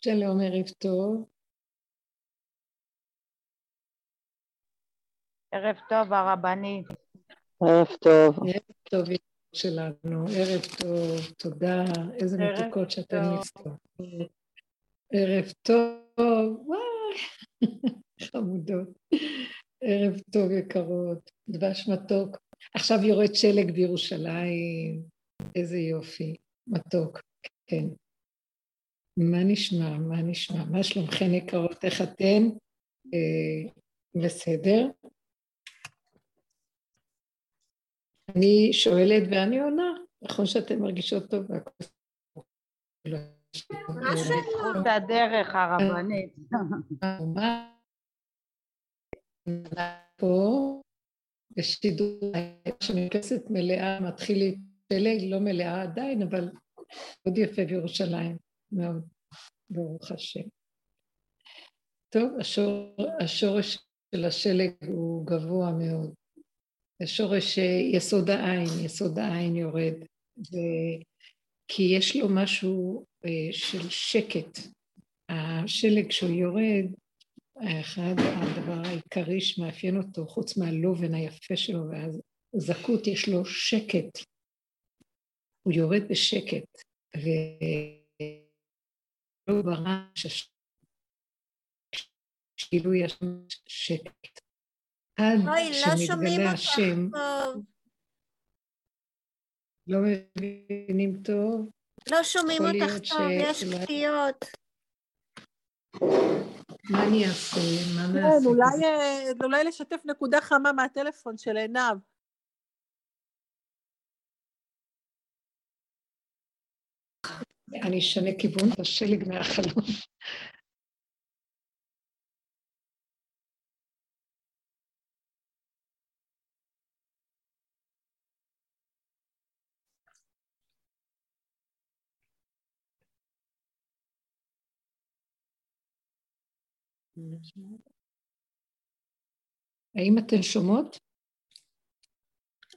שלום, ערב טוב. ערב טוב, הרבנית. ערב טוב. ערב טוב שלנו, ערב טוב, תודה, איזה מתוקות שאתן מצטרפות. ערב טוב, וואי, חמודות. ערב טוב יקרות, דבש מתוק. עכשיו יורד שלג בירושלים, איזה יופי, מתוק, כן. מה נשמע, מה נשמע? מה שלומכן יקרות? איך אתן? אה, בסדר? אני שואלת ואני עונה, נכון שאתן מרגישות טוב והכל... בזכות הדרך הרבנית. פה בשידור שמכסת מלאה, מתחיל להתפלג, לא מלאה עדיין, אבל מאוד יפה בירושלים, מאוד, ברוך השם. טוב, השור, השורש של השלג הוא גבוה מאוד. השורש יסוד העין, יסוד העין יורד, ו... כי יש לו משהו אה, של שקט. השלג כשהוא יורד, אחד הדבר העיקרי שמאפיין אותו, חוץ מהלובן היפה שלו והזכות, יש לו שקט. הוא יורד בשקט, ולא ברעש, כאילו יש שקט. עד לא שמתגלה השם, לא מבינים טוב. לא שומעים אותך טוב, יש קטיעות. מה אני אעשה? מה כן, נעשה? אולי, אה, אולי לשתף נקודה חמה מהטלפון של עינב. אני אשנה כיוון את השלג מהחלום. האם אתן שומעות?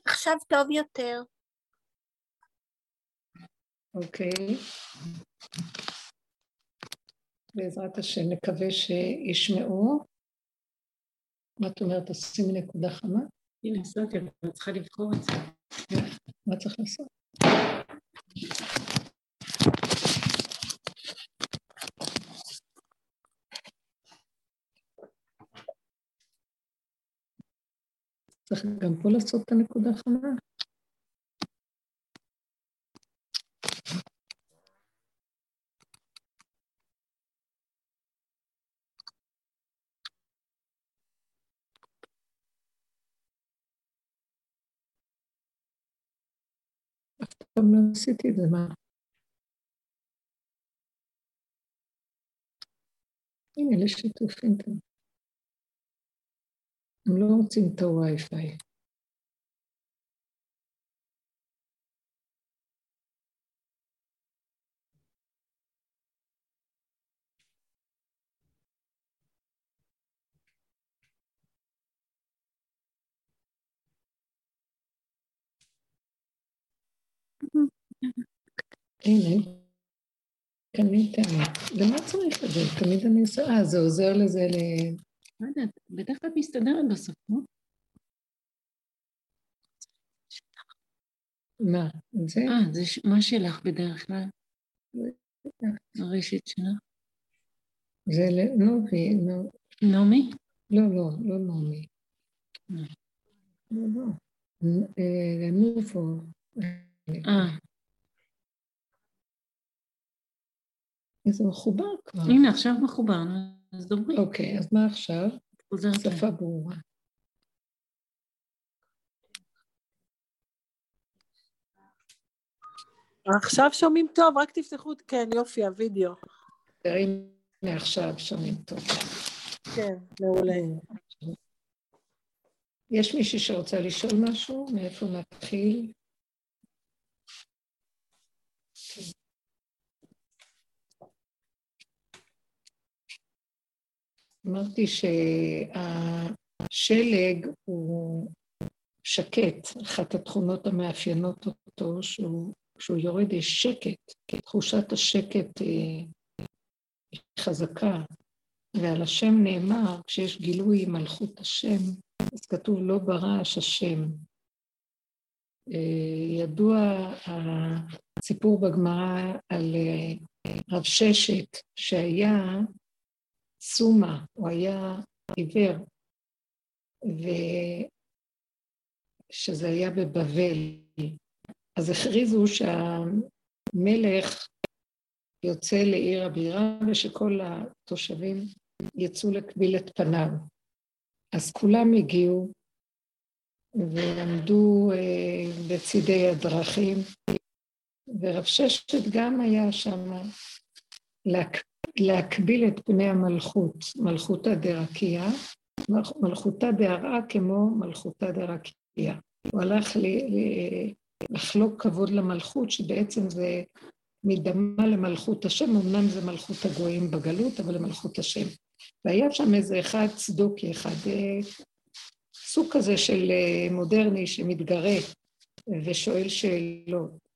עכשיו טוב יותר. אוקיי. בעזרת השם נקווה שישמעו. מה את אומרת? תשימי נקודה חמה? הנה, אבל אני צריכה לבחור את זה. מה צריך לעשות? צריך גם פה לעשות את הנקודה החמה. פעם לא עשיתי את זה, מה? הנה, לשיתוף אינטרנט. הם לא רוצים את הווי-פיי. הנה, כאן אינטרנט. למה צריך את זה? תמיד אני עושה, אה, זה עוזר לזה ל... לא יודעת, בדרך כלל מסתדרת בסוף, לא? מה, זה? אה, זה מה שלך בדרך כלל? הרשת שלך? זה לנובי, נעמי? לא, לא, לא נעמי. לא, לא. לנובו. אה. זה מחובר כבר. הנה, עכשיו מחובר. אז דברי. אוקיי, אז מה עכשיו? שפה ברורה. עכשיו שומעים טוב, רק תפתחו, כן, יופי, הווידאו. הנה עכשיו שומעים טוב. כן, מעולה. יש מישהי שרוצה לשאול משהו? מאיפה נתחיל? אמרתי שהשלג הוא שקט, אחת התכונות המאפיינות אותו, שהוא כשהוא יורד יש שקט, תחושת השקט היא חזקה, ועל השם נאמר, כשיש גילוי מלכות השם, אז כתוב לא ברעש השם. ידוע הסיפור בגמרא על רב ששת, שהיה סומה, הוא היה עיוור, ושזה היה בבבל. אז הכריזו שהמלך יוצא לעיר הבירה ושכל התושבים יצאו לקביל את פניו. אז כולם הגיעו ועמדו אה, בצידי הדרכים, ורב ששת גם היה שם להק... להקביל את פני המלכות, מלכותא דרקיע, מלכותא דהרעה כמו מלכותא דרקיע. הוא הלך ל... לחלוק כבוד למלכות, שבעצם זה מדמה למלכות השם, אמנם זה מלכות הגויים בגלות, אבל למלכות השם. והיה שם איזה אחד צדוקי, אחד אה, סוג כזה של אה, מודרני שמתגרה ושואל שאלות.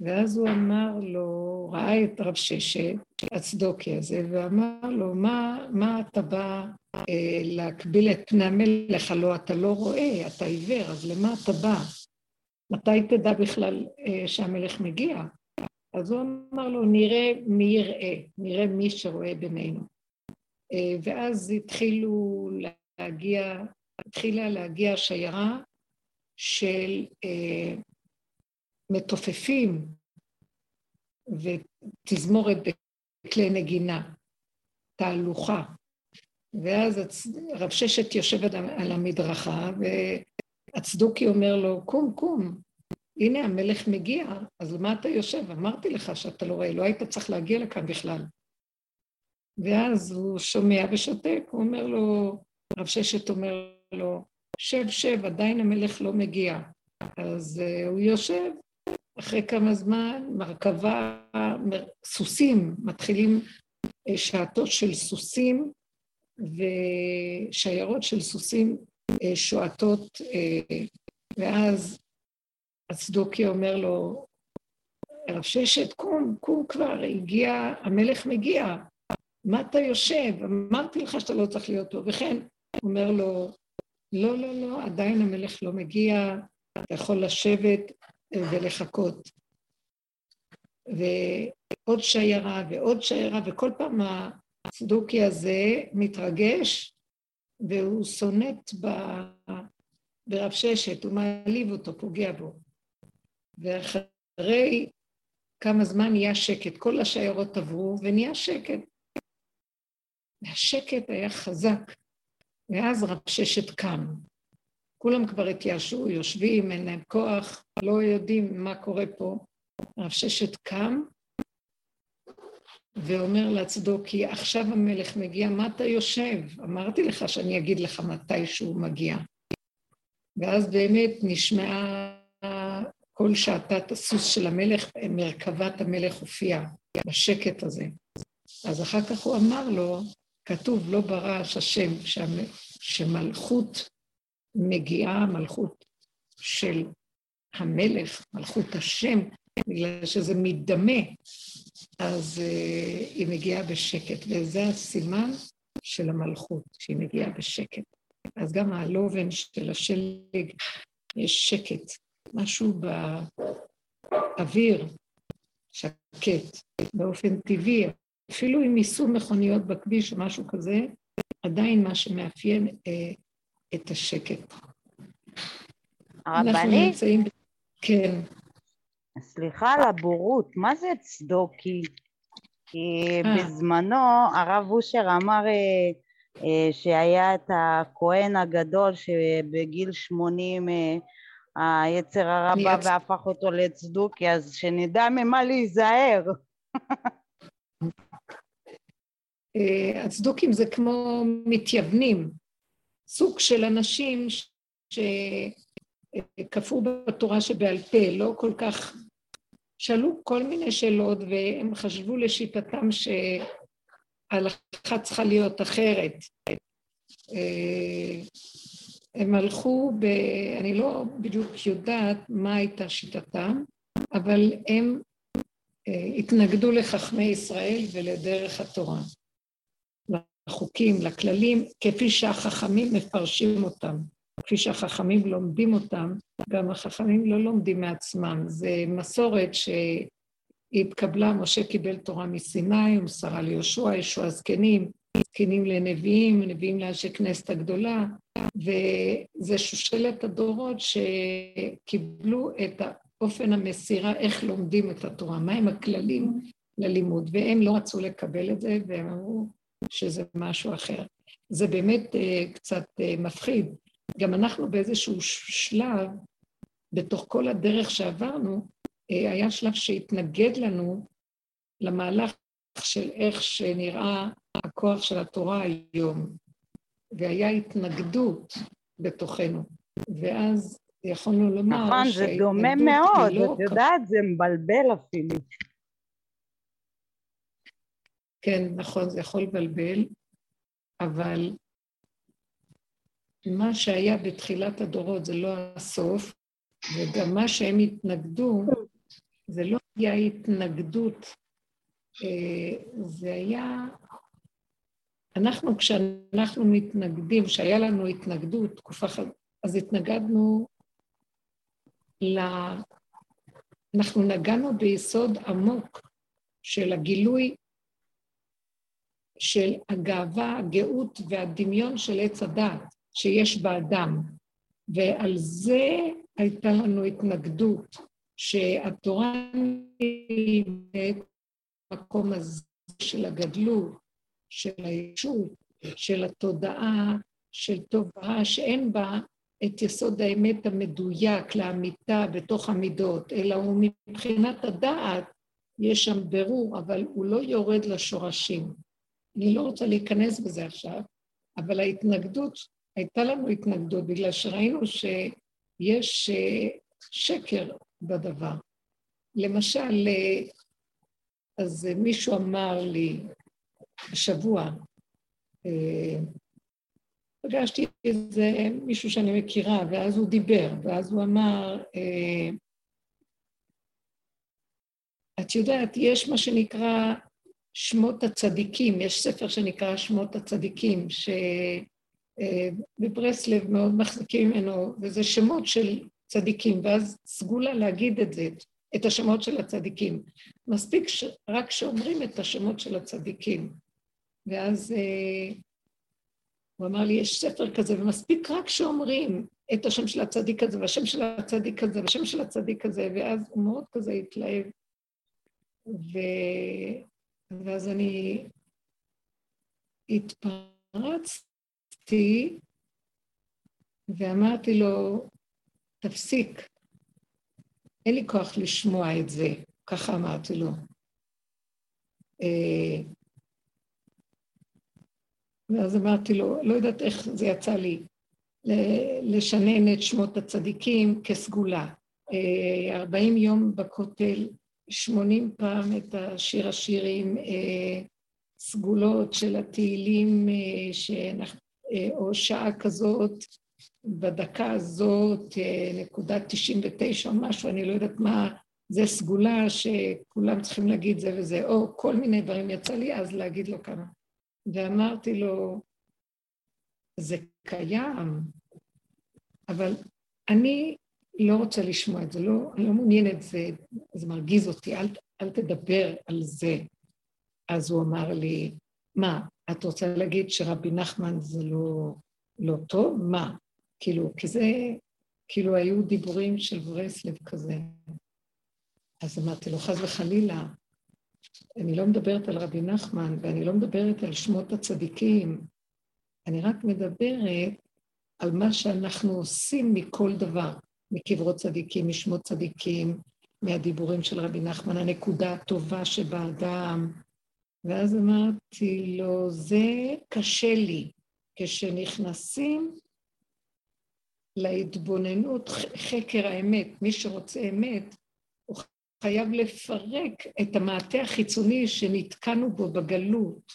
ואז הוא אמר לו, ראה את רב ששת, הצדוקי הזה, ואמר לו, מה, מה אתה בא אה, להקביל את פני המלך? הלא אתה לא רואה, אתה עיוור, אז למה אתה בא? מתי תדע בכלל אה, שהמלך מגיע? אז הוא אמר לו, נראה מי יראה, נראה מי שרואה בינינו. אה, ואז התחילו להגיע, התחילה להגיע שיירה של אה, מתופפים ותזמורת בכלי נגינה, תהלוכה. ואז רב ששת יושב על המדרכה, והצדוקי אומר לו, קום, קום, הנה המלך מגיע, אז למה אתה יושב? אמרתי לך שאתה לא רואה, לא היית צריך להגיע לכאן בכלל. ואז הוא שומע ושותק, הוא אומר לו, רב ששת אומר לו, שב, שב, עדיין המלך לא מגיע. אז uh, הוא יושב, אחרי כמה זמן, מרכבה, סוסים, מתחילים uh, שעתות של סוסים ושיירות של סוסים uh, שועטות, uh, ואז הצדוקי אומר לו, רב ששת, קום, קום כבר, הגיע, המלך מגיע, מה אתה יושב? אמרתי לך שאתה לא צריך להיות פה. וכן, אומר לו, לא, לא, לא, עדיין המלך לא מגיע, אתה יכול לשבת ולחכות. ועוד שיירה ועוד שיירה, וכל פעם הצדוקי הזה מתרגש, והוא סונט ב... ברב ששת, הוא מעליב אותו, פוגע בו. ואחרי כמה זמן נהיה שקט, כל השיירות עברו ונהיה שקט. והשקט היה חזק, ואז רב ששת קם. כולם כבר התייאשו, יושבים, אין להם כוח, לא יודעים מה קורה פה. רב ששת קם ואומר לצדוקי, עכשיו המלך מגיע, מה אתה יושב? אמרתי לך שאני אגיד לך מתי שהוא מגיע. ואז באמת נשמעה כל שעתת הסוס של המלך, מרכבת המלך הופיעה בשקט הזה. אז אחר כך הוא אמר לו, כתוב לא ברעש השם, שמלכות מגיעה, מלכות של המלך, מלכות השם, בגלל שזה מדמה, אז uh, היא מגיעה בשקט, וזה הסימן של המלכות, שהיא מגיעה בשקט. אז גם הלובן של השלג, יש שקט, משהו באוויר שקט, באופן טבעי, אפילו אם ייסעו מכוניות בכביש או משהו כזה, עדיין מה שמאפיין אה, את השקט. הרבנית? נמצאים... כן. סליחה על הבורות, מה זה צדוקי? כי אה. בזמנו הרב אושר אמר אה, אה, שהיה את הכהן הגדול שבגיל שמונים היצר הרע בא והפך אותו לצדוקי, אז שנדע ממה להיזהר. הצדוקים זה כמו מתייוונים, סוג של אנשים שכפו בתורה שבעל פה, לא כל כך... שאלו כל מיני שאלות והם חשבו לשיטתם שההלכה צריכה להיות אחרת. הם הלכו ב... אני לא בדיוק יודעת מה הייתה שיטתם, אבל הם אה, התנגדו לחכמי ישראל ולדרך התורה, לחוקים, לכללים, כפי שהחכמים מפרשים אותם. כפי שהחכמים לומדים אותם, גם החכמים לא לומדים מעצמם. זה מסורת שהתקבלה, משה קיבל תורה מסיני, הוא מסרה ליהושע, ישוע זקנים, זקנים לנביאים, נביאים לאנשי כנסת הגדולה, וזה שושלת הדורות שקיבלו את אופן המסירה, איך לומדים את התורה, מהם הכללים ללימוד, והם לא רצו לקבל את זה, והם אמרו שזה משהו אחר. זה באמת uh, קצת uh, מפחיד. גם אנחנו באיזשהו שלב, בתוך כל הדרך שעברנו, uh, היה שלב שהתנגד לנו למהלך של איך שנראה הכוח של התורה היום, והיה התנגדות בתוכנו, ואז יכולנו לומר נכון, זה דומה מאוד, לא את יודעת, זה מבלבל אפילו. כן, נכון, זה יכול לבלבל, אבל מה שהיה בתחילת הדורות זה לא הסוף, וגם מה שהם התנגדו, זה לא היה התנגדות, אה, זה היה... אנחנו, כשאנחנו מתנגדים, כשהיה לנו התנגדות, תקופה חזקה, אז התנגדנו ל... אנחנו נגענו ביסוד עמוק של הגילוי של הגאווה, הגאות והדמיון של עץ הדעת שיש באדם, ועל זה הייתה לנו התנגדות, שהתורה נלמדת במקום הזה של הגדלות, של הישות, של התודעה, של ורע, שאין בה את יסוד האמת המדויק לאמיתה בתוך המידות, אלא הוא מבחינת הדעת, יש שם ברור, אבל הוא לא יורד לשורשים. אני לא רוצה להיכנס בזה עכשיו, אבל ההתנגדות, הייתה לנו התנגדות בגלל שראינו שיש אה, שקר בדבר. למשל, אה, אז מישהו אמר לי השבוע, אה, פגשתי איזה מישהו שאני מכירה, ואז הוא דיבר, ואז הוא אמר, את יודעת, יש מה שנקרא שמות הצדיקים, יש ספר שנקרא שמות הצדיקים, שבברסלב מאוד מחזיקים ממנו, וזה שמות של צדיקים, ואז סגולה להגיד את זה, את השמות של הצדיקים. מספיק ש... רק שאומרים את השמות של הצדיקים. ואז אה, הוא אמר לי, יש ספר כזה, ומספיק רק שאומרים את השם של הצדיק הזה, והשם של הצדיק הזה, והשם של הצדיק הזה, ואז הוא מאוד כזה התלהב. ו... ואז אני התפרצתי ואמרתי לו, תפסיק, אין לי כוח לשמוע את זה, ככה אמרתי לו. אה, ואז אמרתי לו, לא יודעת איך זה יצא לי, לשנן את שמות הצדיקים כסגולה. אה, ארבעים יום בכותל שמונים פעם את השיר השירים, אה, סגולות של התהילים, אה, שאנחנו, אה, או שעה כזאת, בדקה הזאת, נקודה תשעים ותשע או משהו, אני לא יודעת מה, זה סגולה שכולם צריכים להגיד זה וזה, או כל מיני דברים. יצא לי אז להגיד לו כמה. ואמרתי לו, זה קיים, אבל אני לא רוצה לשמוע את זה, לא, אני לא מעוניינת, זה, זה מרגיז אותי, אל, אל תדבר על זה. אז הוא אמר לי, מה, את רוצה להגיד שרבי נחמן זה לא, לא טוב? מה? כאילו, כי זה, כאילו היו דיבורים של ברסלב כזה. אז אמרתי לו, חס וחלילה, אני לא מדברת על רבי נחמן, ואני לא מדברת על שמות הצדיקים, אני רק מדברת על מה שאנחנו עושים מכל דבר. מקברות צדיקים, משמות צדיקים, מהדיבורים של רבי נחמן, הנקודה הטובה שבאדם. ואז אמרתי לו, זה קשה לי. כשנכנסים להתבוננות, חקר האמת, מי שרוצה אמת, הוא חייב לפרק את המעטה החיצוני שנתקענו בו בגלות,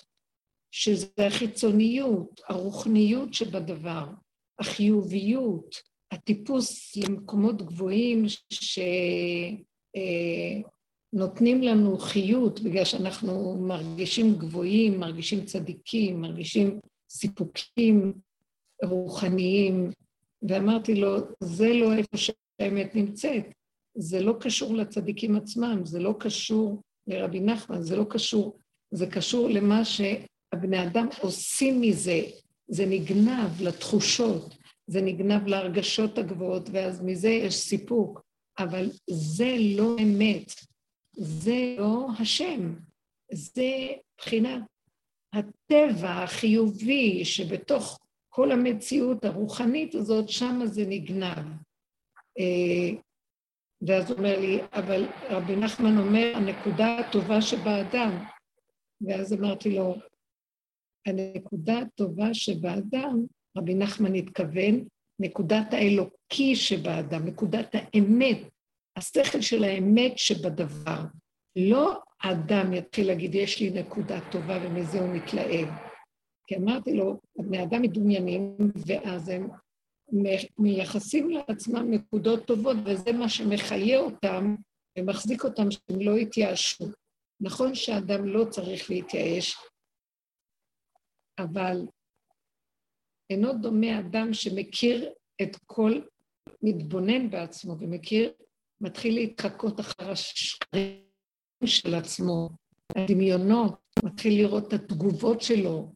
שזה החיצוניות, הרוחניות שבדבר, החיוביות, הטיפוס למקומות גבוהים אה, נותנים לנו חיות בגלל שאנחנו מרגישים גבוהים, מרגישים צדיקים, מרגישים סיפוקים רוחניים, ואמרתי לו, זה לא איפה שהאמת נמצאת, זה לא קשור לצדיקים עצמם, זה לא קשור לרבי נחמן, זה לא קשור, זה קשור למה שהבני אדם עושים מזה, זה נגנב לתחושות, זה נגנב להרגשות הגבוהות, ואז מזה יש סיפוק, אבל זה לא אמת, זה לא השם, זה בחינת הטבע החיובי שבתוך כל המציאות הרוחנית הזאת, שמה זה נגנב. אה, ואז הוא אומר לי, אבל רבי נחמן אומר, הנקודה הטובה שבאדם. ואז אמרתי לו, הנקודה הטובה שבאדם, רבי נחמן התכוון, נקודת האלוקי שבאדם, נקודת האמת, השכל של האמת שבדבר. לא האדם יתחיל להגיד, יש לי נקודה טובה ומזה הוא מתלהב. כי אמרתי לו, בני אדם מדומיינים, ואז הם מייחסים לעצמם נקודות טובות, וזה מה שמחיה אותם ומחזיק אותם שהם לא יתייאשו. נכון שאדם לא צריך להתייאש, אבל אינו דומה אדם שמכיר את כל, מתבונן בעצמו ומכיר, מתחיל להתחקות אחר השקרים של עצמו, הדמיונות, מתחיל לראות את התגובות שלו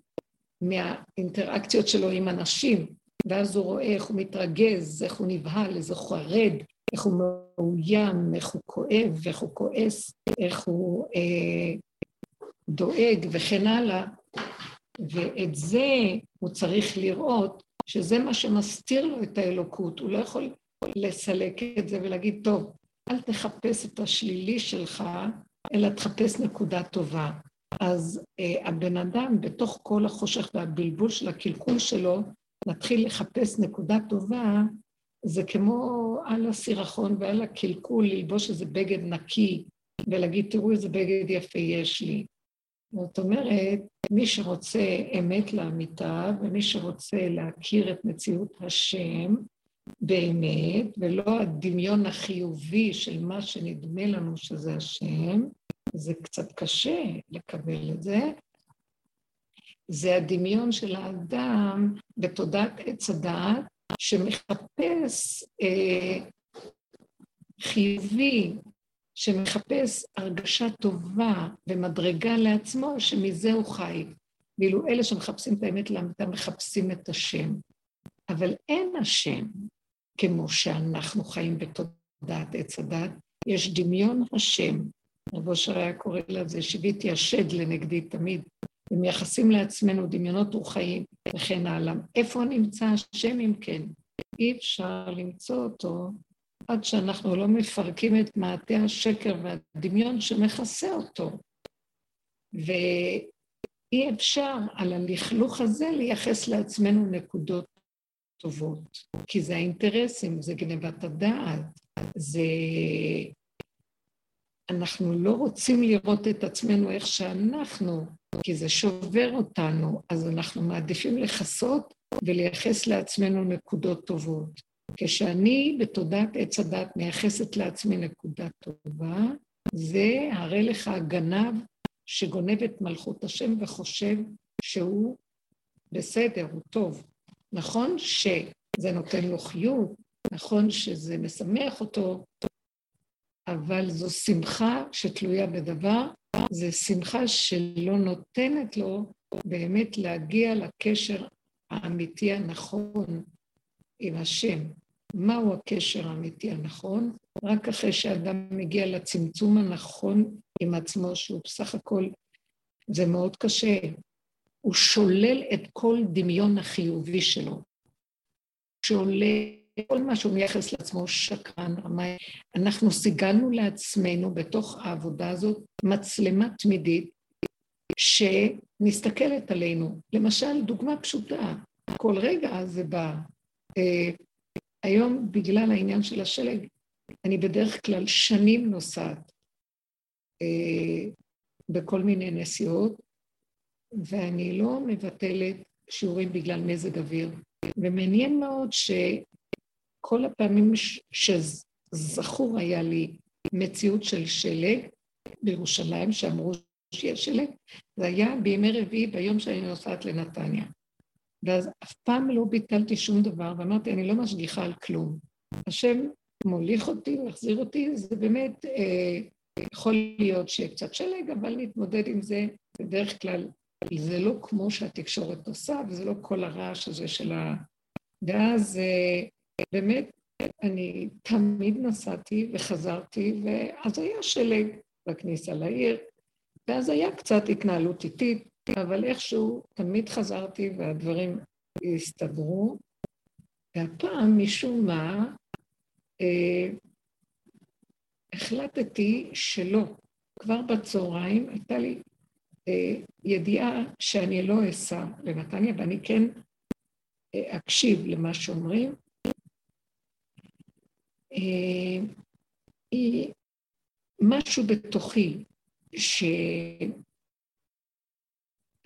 מהאינטראקציות שלו עם אנשים, ואז הוא רואה איך הוא מתרגז, איך הוא נבהל, איך הוא חרד, איך הוא מאוים, איך הוא כואב, איך הוא כועס, איך הוא אה, דואג וכן הלאה. ואת זה הוא צריך לראות, שזה מה שמסתיר לו את האלוקות. הוא לא יכול לסלק את זה ולהגיד, טוב, אל תחפש את השלילי שלך, אלא תחפש נקודה טובה. אז אה, הבן אדם, בתוך כל החושך והבלבול של הקלקול שלו, מתחיל לחפש נקודה טובה, זה כמו על הסירחון ועל הקלקול, ללבוש איזה בגד נקי ולהגיד, תראו איזה בגד יפה יש לי. זאת אומרת, מי שרוצה אמת לאמיתה ומי שרוצה להכיר את מציאות השם באמת, ולא הדמיון החיובי של מה שנדמה לנו שזה השם, זה קצת קשה לקבל את זה, זה הדמיון של האדם בתודעת עץ הדעת, שמחפש אה, חיובי, שמחפש הרגשה טובה ומדרגה לעצמו, שמזה הוא חי. ואילו אלה שמחפשים את האמת לאמיתה מחפשים את השם. אבל אין השם כמו שאנחנו חיים בתודעת עץ הדת, יש דמיון השם. רב אושר היה קורא לזה, שיוויתי השד לנגדי תמיד, ומייחסים לעצמנו דמיונות רוחיים וכן הלאה. איפה נמצא השם אם כן? אי אפשר למצוא אותו עד שאנחנו לא מפרקים את מעטה השקר והדמיון שמכסה אותו. ואי אפשר על הלכלוך הזה לייחס לעצמנו נקודות טובות, כי זה האינטרסים, זה גנבת הדעת, זה... אנחנו לא רוצים לראות את עצמנו איך שאנחנו, כי זה שובר אותנו, אז אנחנו מעדיפים לכסות ולייחס לעצמנו נקודות טובות. כשאני בתודעת עץ הדת מייחסת לעצמי נקודה טובה, זה הרי לך הגנב שגונב את מלכות השם וחושב שהוא בסדר, הוא טוב. נכון שזה נותן לו חיות, נכון שזה משמח אותו, אבל זו שמחה שתלויה בדבר, זו שמחה שלא נותנת לו באמת להגיע לקשר האמיתי הנכון עם השם. מהו הקשר האמיתי הנכון? רק אחרי שאדם מגיע לצמצום הנכון עם עצמו, שהוא בסך הכל, זה מאוד קשה. הוא שולל את כל דמיון החיובי שלו. שולל כל מה שהוא מייחס לעצמו, שקרן, רמאי. אנחנו סיגלנו לעצמנו בתוך העבודה הזאת מצלמה תמידית שמסתכלת עלינו. למשל, דוגמה פשוטה, כל רגע זה בא. היום, בגלל העניין של השלג, אני בדרך כלל שנים נוסעת אה, בכל מיני נסיעות, ואני לא מבטלת שיעורים בגלל מזג אוויר. ומעניין מאוד שכל הפעמים שזכור היה לי מציאות של שלג בירושלים, שאמרו שיש שלג, זה היה בימי רביעי, ביום שאני נוסעת לנתניה. ואז אף פעם לא ביטלתי שום דבר, ואמרתי, אני לא משגיחה על כלום. השם מוליך אותי, מחזיר אותי, זה באמת אה, יכול להיות שיהיה קצת שלג, אבל נתמודד עם זה בדרך כלל. זה לא כמו שהתקשורת עושה, וזה לא כל הרעש הזה של ה... ואז אה, באמת, אני תמיד נסעתי וחזרתי, ואז היה שלג בכניסה לעיר, ואז היה קצת התנהלות איטית, אבל איכשהו תמיד חזרתי והדברים הסתדרו, והפעם משום מה אה, החלטתי שלא. כבר בצהריים הייתה לי אה, ידיעה שאני לא אסע לנתניה, ואני כן אה, אקשיב למה שאומרים. אה, היא משהו בתוכי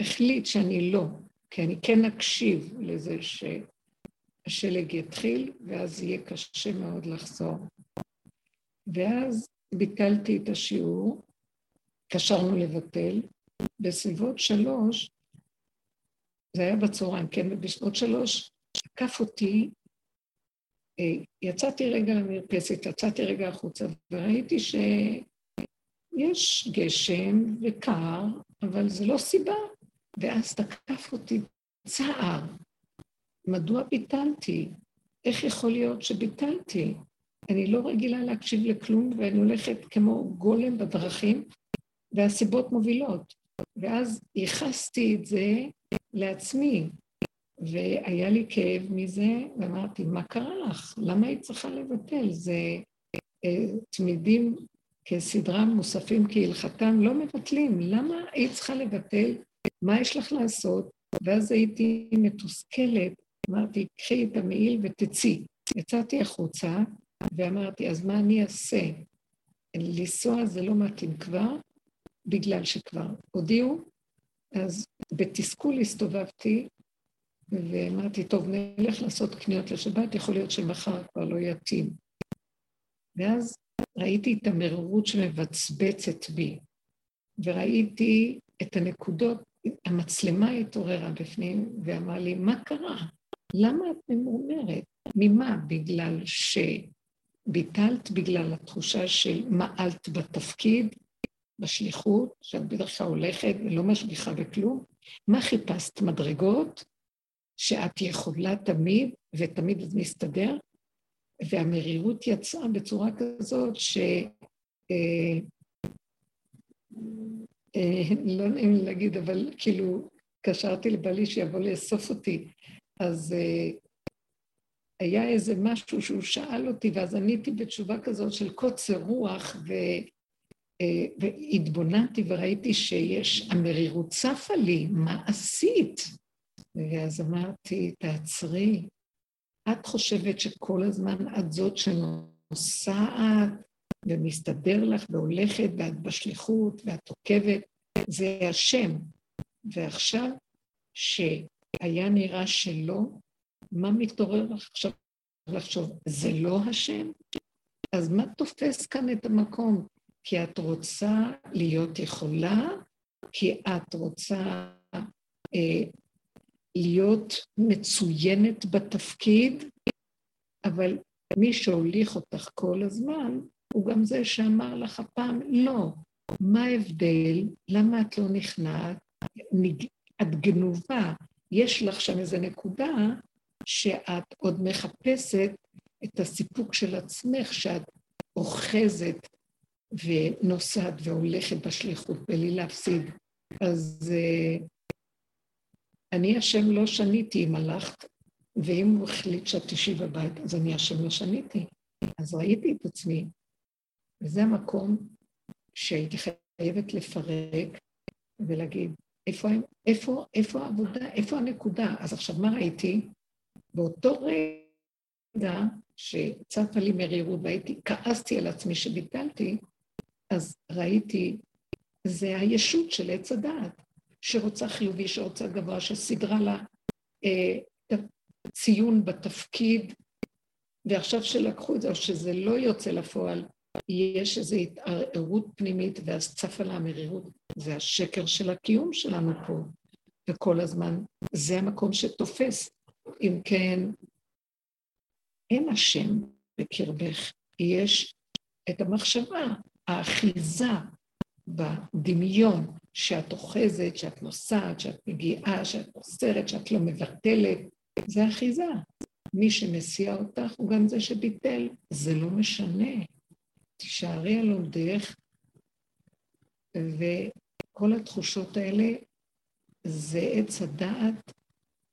שהחליט שאני לא, כי אני כן אקשיב לזה שהשלג יתחיל, ואז יהיה קשה מאוד לחזור. ואז ביטלתי את השיעור, קשרנו לבטל, בסביבות שלוש, זה היה בצהריים, כן, ובשנות שלוש, עקף אותי, אה, יצאתי רגע למרפסת, יצאתי רגע החוצה, וראיתי שיש גשם וקר, אבל זה לא סיבה. ואז תקף אותי צער. מדוע ביטלתי? איך יכול להיות שביטלתי? אני לא רגילה להקשיב לכלום, ואני הולכת כמו גולם בדרכים, והסיבות מובילות. ואז ייחסתי את זה לעצמי, והיה לי כאב מזה, ואמרתי, מה קרה לך? למה היא צריכה לבטל? זה אה, תמידים כסדרם מוספים כהלכתם לא מבטלים. למה היא צריכה לבטל? מה יש לך לעשות? ואז הייתי מתוסכלת, אמרתי, קחי את המעיל ותצאי. יצאתי החוצה ואמרתי, אז מה אני אעשה? לנסוע זה לא מתאים כבר, בגלל שכבר הודיעו, אז בתסכול הסתובבתי ואמרתי, טוב, נלך לעשות קניות לשבת, יכול להיות שמחר כבר לא יתאים. ואז ראיתי את המרירות שמבצבצת בי, וראיתי את הנקודות, המצלמה התעוררה בפנים ואמרה לי, מה קרה? למה את ממורמרת? ממה? בגלל שביטלת, בגלל התחושה של מעלת בתפקיד, בשליחות, שאת בדרך כלל הולכת ולא משגיחה בכלום? מה חיפשת? מדרגות? שאת יכולה תמיד, ותמיד זה מסתדר, והמרירות יצאה בצורה כזאת ש... אה, לא נעים לי להגיד, אבל כאילו, קשרתי לבעלי שיבוא לאסוף אותי, אז אה, היה איזה משהו שהוא שאל אותי, ואז עניתי בתשובה כזאת של קוצר רוח, ו... אה, והתבוננתי וראיתי שיש, המרירות צפה לי, מה עשית? ואז אמרתי, תעצרי, את חושבת שכל הזמן את זאת שנוסעת ומסתדר לך והולכת ואת בשליחות ואת עוקבת, זה השם. ועכשיו, שהיה נראה שלא, מה מתעורר לך עכשיו לחשוב? זה לא השם? אז מה תופס כאן את המקום? כי את רוצה להיות יכולה, כי את רוצה אה, להיות מצוינת בתפקיד, אבל מי שהוליך אותך כל הזמן, הוא גם זה שאמר לך הפעם, לא. מה ההבדל? למה את לא נכנעת? את גנובה. יש לך שם איזו נקודה שאת עוד מחפשת את הסיפוק של עצמך, שאת אוחזת ונוסעת והולכת בשליחות בלי להפסיד. אז uh, אני השם לא שניתי אם הלכת, ואם הוא החליט שאת תשבי בבית, אז אני השם לא שניתי. אז ראיתי את עצמי, וזה המקום שהייתי חייבת לפרק ולהגיד, איפה, איפה, איפה העבודה, איפה הנקודה? אז עכשיו, מה ראיתי? באותו רגע שצפה לי מרירות והייתי, כעסתי על עצמי שביטלתי, אז ראיתי, זה הישות של עץ הדעת, שרוצה חיובי, שרוצה גבוה, שסידרה לה אה, ציון בתפקיד, ועכשיו שלקחו את זה, או שזה לא יוצא לפועל, יש איזו התערערות פנימית, ואז צפה לה המרירות. זה השקר של הקיום שלנו פה. וכל הזמן זה המקום שתופס. אם כן, אין השם בקרבך, יש את המחשבה, האחיזה בדמיון שאת אוחזת, שאת נוסעת, שאת מגיעה, שאת מוסרת, שאת לא מבטלת, זה אחיזה. מי שמסיע אותך הוא גם זה שביטל, זה לא משנה. תישארי על עומדך, וכל התחושות האלה זה עץ הדעת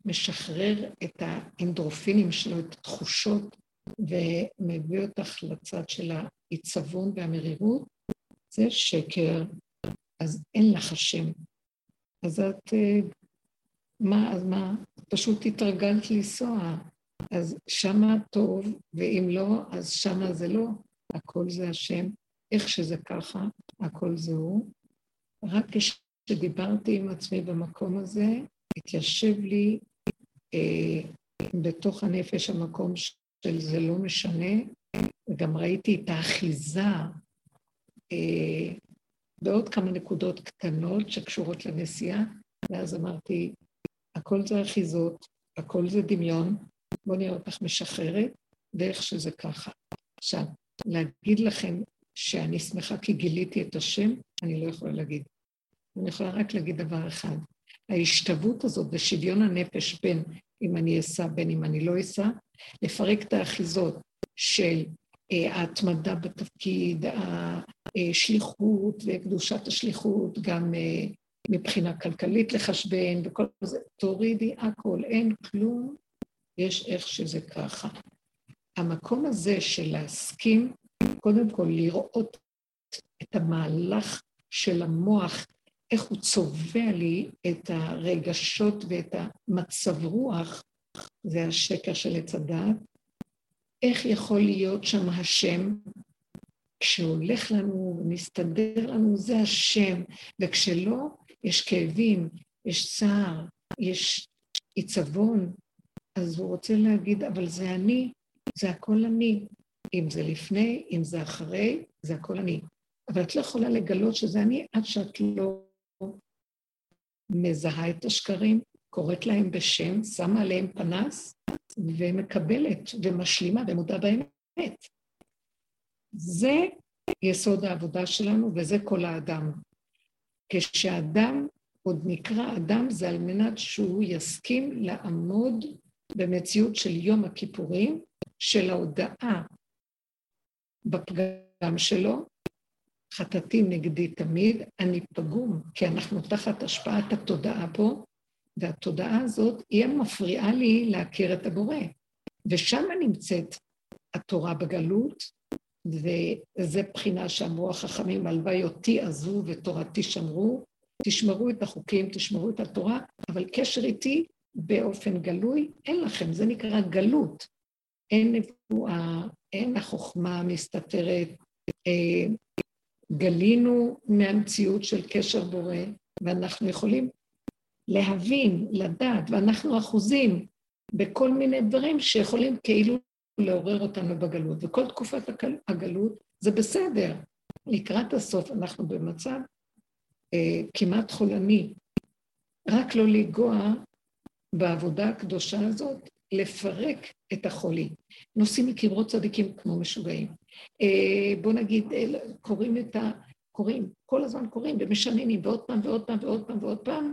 משחרר את האנדרופינים שלו, את התחושות, ומביא אותך לצד של העיצבון והמרירות, זה שקר, אז אין לך השם. אז את, אה, מה, אז מה? פשוט התרגלת לנסוע. אז שמה טוב, ואם לא, אז שמה זה לא. הכל זה השם. איך שזה ככה, הכל זה הוא. רק כשדיברתי עם עצמי במקום הזה, התיישב לי אה, בתוך הנפש המקום של זה לא משנה, וגם ראיתי את האחיזה אה, בעוד כמה נקודות קטנות שקשורות לנסיעה, ואז אמרתי, הכל זה אחיזות, הכל זה דמיון, בואו נראה אותך משחררת, ואיך שזה ככה. עכשיו, להגיד לכם שאני שמחה כי גיליתי את השם, אני לא יכולה להגיד. אני יכולה רק להגיד דבר אחד. ההשתוות הזאת ושוויון הנפש בין אם אני אסע, בין אם אני לא אסע, לפרק את האחיזות של אה, ההתמדה בתפקיד, השליחות וקדושת השליחות, גם אה, מבחינה כלכלית לחשבן וכל זה, תורידי הכל, אין כלום, יש איך שזה ככה. המקום הזה של להסכים, קודם כל לראות את המהלך של המוח איך הוא צובע לי את הרגשות ואת המצב רוח, זה השקר של עץ הדעת, איך יכול להיות שם השם, כשהולך לנו ומסתדר לנו, זה השם, וכשלא, יש כאבים, יש צער, יש עיצבון, אז הוא רוצה להגיד, אבל זה אני, זה הכל אני. אם זה לפני, אם זה אחרי, זה הכל אני. אבל את לא יכולה לגלות שזה אני עד שאת לא מזהה את השקרים, קוראת להם בשם, שמה עליהם פנס, ומקבלת ומשלימה ומודה באמת. זה יסוד העבודה שלנו וזה כל האדם. כשאדם עוד נקרא אדם זה על מנת שהוא יסכים לעמוד במציאות של יום הכיפורים, של ההודאה בפגם שלו, חטאתי נגדי תמיד, אני פגום, כי אנחנו תחת השפעת התודעה פה, והתודעה הזאת היא המפריעה לי להכיר את הבורא. ושם נמצאת התורה בגלות, וזה בחינה שאמרו החכמים, הלוואי אותי עזו ותורתי שמרו, תשמרו את החוקים, תשמרו את התורה, אבל קשר איתי באופן גלוי, אין לכם, זה נקרא גלות. אין נבואה, אין החוכמה מסתתרת, אה, גלינו מהמציאות של קשר בורא, ואנחנו יכולים להבין, לדעת, ואנחנו אחוזים בכל מיני דברים שיכולים כאילו לעורר אותנו בגלות. וכל תקופת הגלות זה בסדר. לקראת הסוף אנחנו במצב אה, כמעט חולני. רק לא לנגוע בעבודה הקדושה הזאת, לפרק את החולי. נוסעים לקברות צדיקים כמו משוגעים. אה, בוא נגיד, אה, קוראים את ה... קוראים, כל הזמן קוראים ומשננים, ועוד פעם ועוד פעם ועוד פעם ועוד פעם,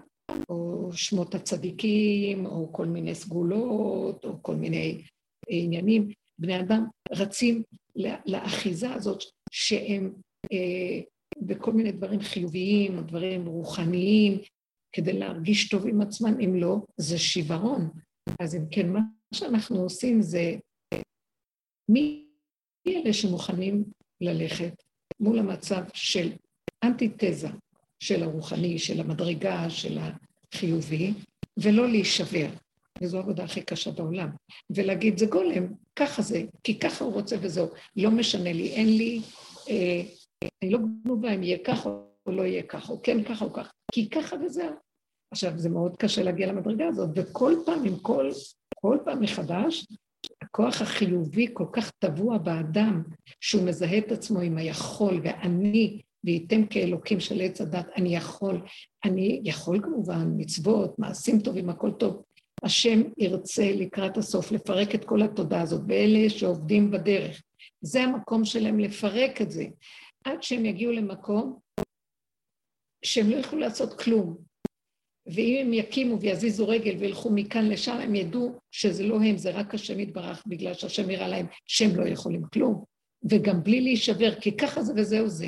או שמות הצדיקים, או כל מיני סגולות, או כל מיני עניינים. בני אדם רצים לאחיזה הזאת שהם אה, בכל מיני דברים חיוביים, או דברים רוחניים, כדי להרגיש טוב עם עצמם, אם לא, זה שיוורון. אז אם כן, מה שאנחנו עושים זה, מי אלה שמוכנים ללכת מול המצב של אנטיתזה של הרוחני, של המדרגה, של החיובי, ולא להישבר. וזו העבודה הכי קשה בעולם. ולהגיד, זה גולם, ככה זה, כי ככה הוא רוצה וזהו. לא משנה לי, אין לי, אה, אני לא גנובה אם יהיה ככה או לא יהיה ככה, או כן ככה או ככה, כי ככה וזהו. עכשיו, זה מאוד קשה להגיע למדרגה הזאת, וכל פעם, עם כל, כל פעם מחדש, הכוח החיובי כל כך טבוע באדם, שהוא מזהה את עצמו עם היכול, ואני, וייתם כאלוקים של עץ הדת, אני יכול. אני יכול כמובן, מצוות, מעשים טובים, הכל טוב. השם ירצה לקראת הסוף לפרק את כל התודה הזאת, ואלה שעובדים בדרך. זה המקום שלהם לפרק את זה, עד שהם יגיעו למקום שהם לא יוכלו לעשות כלום. ואם הם יקימו ויזיזו רגל וילכו מכאן לשם, הם ידעו שזה לא הם, זה רק השם יתברך, בגלל שהשם יראה להם שהם לא יכולים כלום. וגם בלי להישבר, כי ככה זה וזהו זה.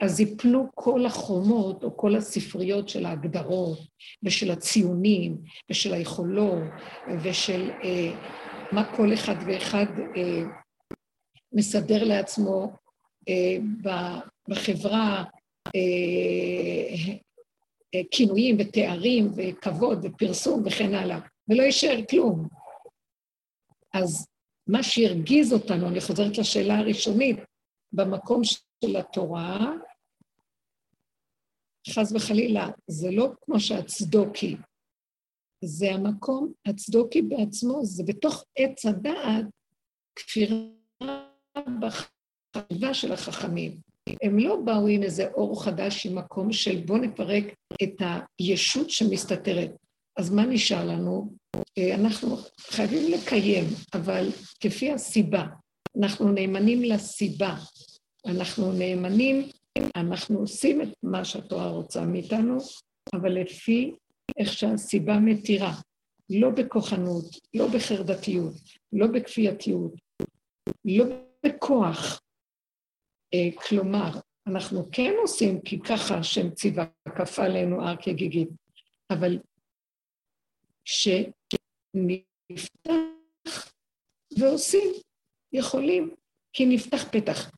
אז יפלו כל החומות או כל הספריות של ההגדרות ושל הציונים ושל היכולות ושל אה, מה כל אחד ואחד אה, מסדר לעצמו אה, בחברה, אה, כינויים ותארים וכבוד ופרסום וכן הלאה, ולא יישאר כלום. אז מה שהרגיז אותנו, אני חוזרת לשאלה הראשונית, במקום של התורה, חס וחלילה, זה לא כמו שהצדוקי, זה המקום, הצדוקי בעצמו, זה בתוך עץ הדעת, כפירה בחשיבה של החכמים. הם לא באו עם איזה אור חדש עם מקום של בוא נפרק את הישות שמסתתרת. אז מה נשאר לנו? אה, אנחנו חייבים לקיים, אבל כפי הסיבה. אנחנו נאמנים לסיבה. אנחנו נאמנים, אנחנו עושים את מה שהתורה רוצה מאיתנו, אבל לפי איך שהסיבה מתירה. לא בכוחנות, לא בחרדתיות, לא בכפייתיות, לא בכוח, כלומר, אנחנו כן עושים כי ככה השם ציווה, כפה עלינו הר כגיגית, אבל שנפתח ועושים, יכולים, כי נפתח פתח.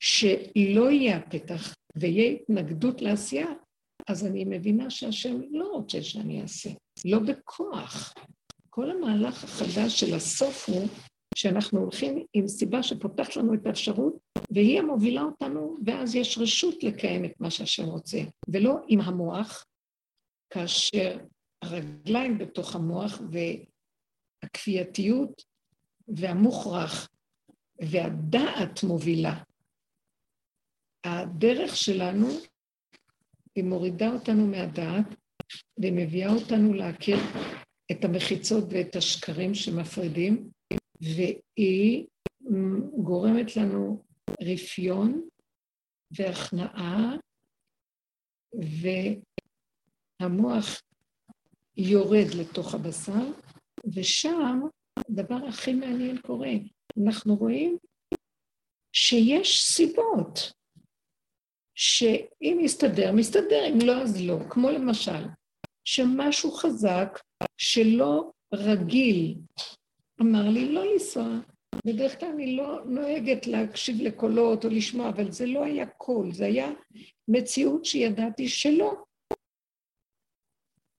שלא יהיה הפתח ויהיה התנגדות לעשייה, אז אני מבינה שהשם לא רוצה שאני אעשה, לא בכוח. כל המהלך החדש של הסוף הוא שאנחנו הולכים עם סיבה שפותחת לנו את האפשרות, והיא המובילה אותנו, ואז יש רשות לקיים את מה שהשם רוצה, ולא עם המוח, כאשר הרגליים בתוך המוח והכפייתיות והמוכרח והדעת מובילה. הדרך שלנו, היא מורידה אותנו מהדעת ומביאה אותנו להכיר את המחיצות ואת השקרים שמפרידים, והיא גורמת לנו רפיון והכנעה, והמוח יורד לתוך הבשר, ושם הדבר הכי מעניין קורה. אנחנו רואים שיש סיבות, שאם יסתדר, מסתדר, אם לא, אז לא. כמו למשל, שמשהו חזק שלא רגיל אמר לי לא לנסוע. בדרך כלל אני לא נוהגת להקשיב לקולות או לשמוע, אבל זה לא היה קול, זה היה מציאות שידעתי שלא.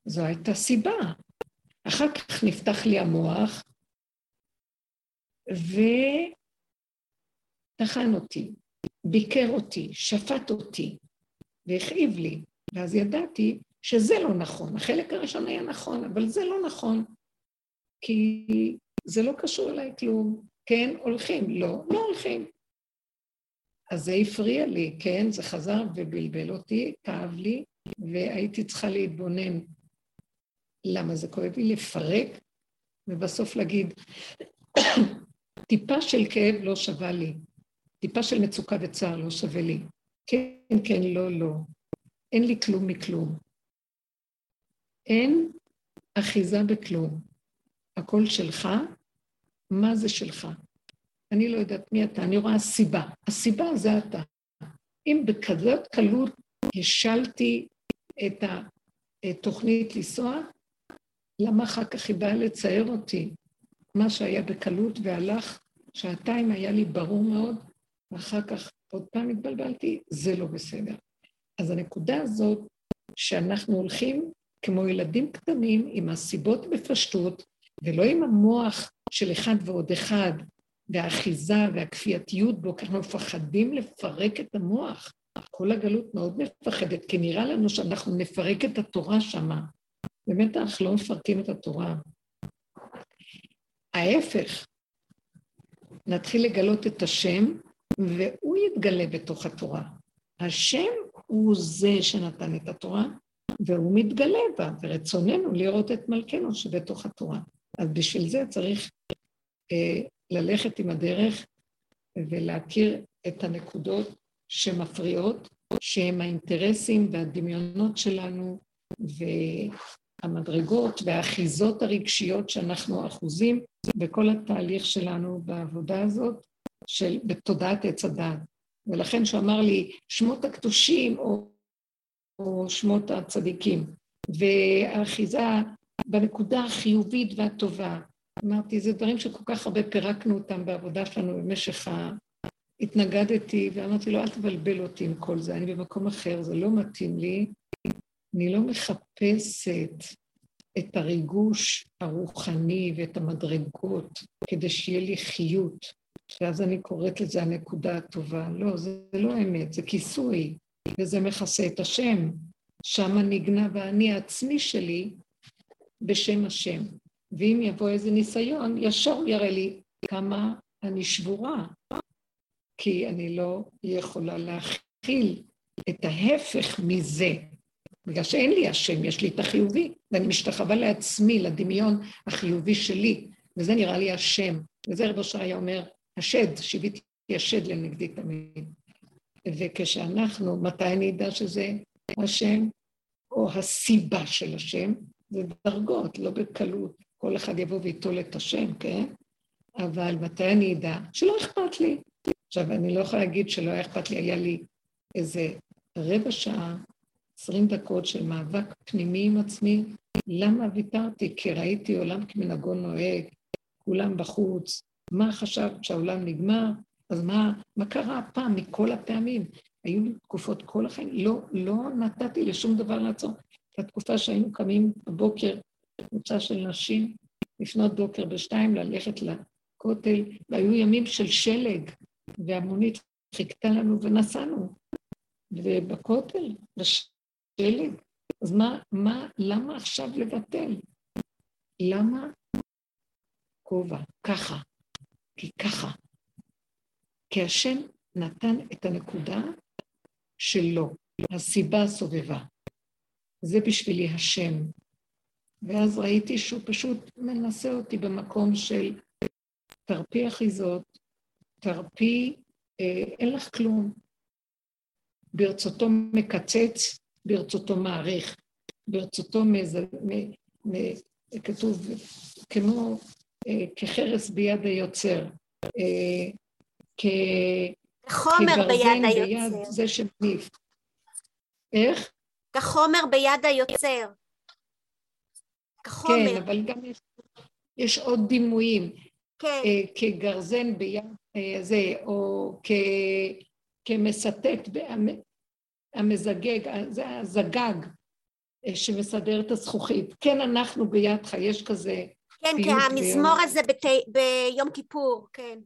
זו הייתה סיבה. אחר כך נפתח לי המוח, וטחן אותי, ביקר אותי, שפט אותי, והכאיב לי, ואז ידעתי שזה לא נכון. החלק הראשון היה נכון, אבל זה לא נכון, כי זה לא קשור אליי כלום. כן, הולכים, לא, לא הולכים. אז זה הפריע לי, כן, זה חזר ובלבל אותי, כאב לי, והייתי צריכה להתבונן למה זה כואב לי, לפרק, ובסוף להגיד, טיפה של כאב לא שווה לי, טיפה של מצוקה וצער לא שווה לי. כן, כן, לא, לא. אין לי כלום מכלום. אין אחיזה בכלום. הכל שלך, מה זה שלך? אני לא יודעת מי אתה, אני רואה סיבה. הסיבה זה אתה. אם בכזאת קלות השלתי את התוכנית לנסוע, למה אחר כך היא באה לצייר אותי? מה שהיה בקלות והלך, שעתיים היה לי ברור מאוד, ואחר כך עוד פעם התבלבלתי, זה לא בסדר. אז הנקודה הזאת, שאנחנו הולכים כמו ילדים קטנים עם הסיבות בפשטות, ולא עם המוח של אחד ועוד אחד, והאחיזה והכפייתיות בו, כי אנחנו מפחדים לפרק את המוח. כל הגלות מאוד מפחדת, כי נראה לנו שאנחנו נפרק את התורה שמה. באמת אנחנו לא מפרקים את התורה. ההפך, נתחיל לגלות את השם, והוא יתגלה בתוך התורה. השם הוא זה שנתן את התורה, והוא מתגלה בה, ורצוננו לראות את מלכנו שבתוך התורה. אז בשביל זה צריך אה, ללכת עם הדרך ולהכיר את הנקודות שמפריעות, שהם האינטרסים והדמיונות שלנו, והמדרגות והאחיזות הרגשיות שאנחנו אחוזים בכל התהליך שלנו בעבודה הזאת, של, בתודעת עץ הדעת. ולכן כשהוא אמר לי, שמות הקדושים או, או שמות הצדיקים, והאחיזה בנקודה החיובית והטובה, אמרתי, זה דברים שכל כך הרבה פירקנו אותם בעבודה שלנו במשך ה... התנגדתי ואמרתי לו, אל תבלבל אותי עם כל זה, אני במקום אחר, זה לא מתאים לי. אני לא מחפשת את הריגוש הרוחני ואת המדרגות כדי שיהיה לי חיות, ואז אני קוראת לזה הנקודה הטובה. לא, זה, זה לא אמת, זה כיסוי, וזה מכסה את השם. שם נגנב האני העצמי שלי בשם השם. ואם יבוא איזה ניסיון, ישר יראה לי כמה אני שבורה, כי אני לא יכולה להכיל את ההפך מזה. בגלל שאין לי השם, יש לי את החיובי, ואני משתחווה לעצמי, לדמיון החיובי שלי, וזה נראה לי השם. וזה רב אושר היה אומר, השד, שיוויתי השד לנגדי תמיד. וכשאנחנו, מתי אני אדע שזה השם, או הסיבה של השם? זה דרגות, לא בקלות. כל אחד יבוא וייטול את השם, כן? אבל מתי אני אדע? שלא אכפת לי. עכשיו, אני לא יכולה להגיד שלא היה אכפת לי, היה לי איזה רבע שעה, עשרים דקות של מאבק פנימי עם עצמי. למה ויתרתי? כי ראיתי עולם כמנהגו נוהג, כולם בחוץ. מה חשבת שהעולם נגמר? אז מה, מה קרה הפעם מכל הפעמים? היו לי תקופות כל החיים, לא, לא נתתי לשום דבר לעצור. התקופה שהיינו קמים בבוקר, קבוצה של נשים, לפנות בוקר בשתיים, ללכת לכותל, והיו ימים של שלג, והמונית חיכתה לנו ונסענו. ובכותל, בשלג. אז מה, מה, למה עכשיו לבטל? למה כובע? ככה. כי ככה. כי השם נתן את הנקודה שלו, הסיבה הסובבה. זה בשבילי השם. ואז ראיתי שהוא פשוט מנסה אותי במקום של תרפי אחיזות, תרפי, אה, אין לך כלום. ברצותו מקצץ, ברצותו מעריך, ברצותו מז... מ... מ... כתוב כמו אה, כחרס ביד היוצר, אה, כ... כחומר ביד היוצר. ביד זה שמניף. איך? כחומר ביד היוצר. כחומר. כן, אבל גם יש, יש עוד דימויים. כן. אה, כגרזן ביד אה, זה, או כ, כמסטט, המזגג, זה הזגג אה, שמסדר את הזכוכית. כן, אנחנו בידך, יש כזה... כן, כי המזמור הזה בת... ביום כיפור, כן.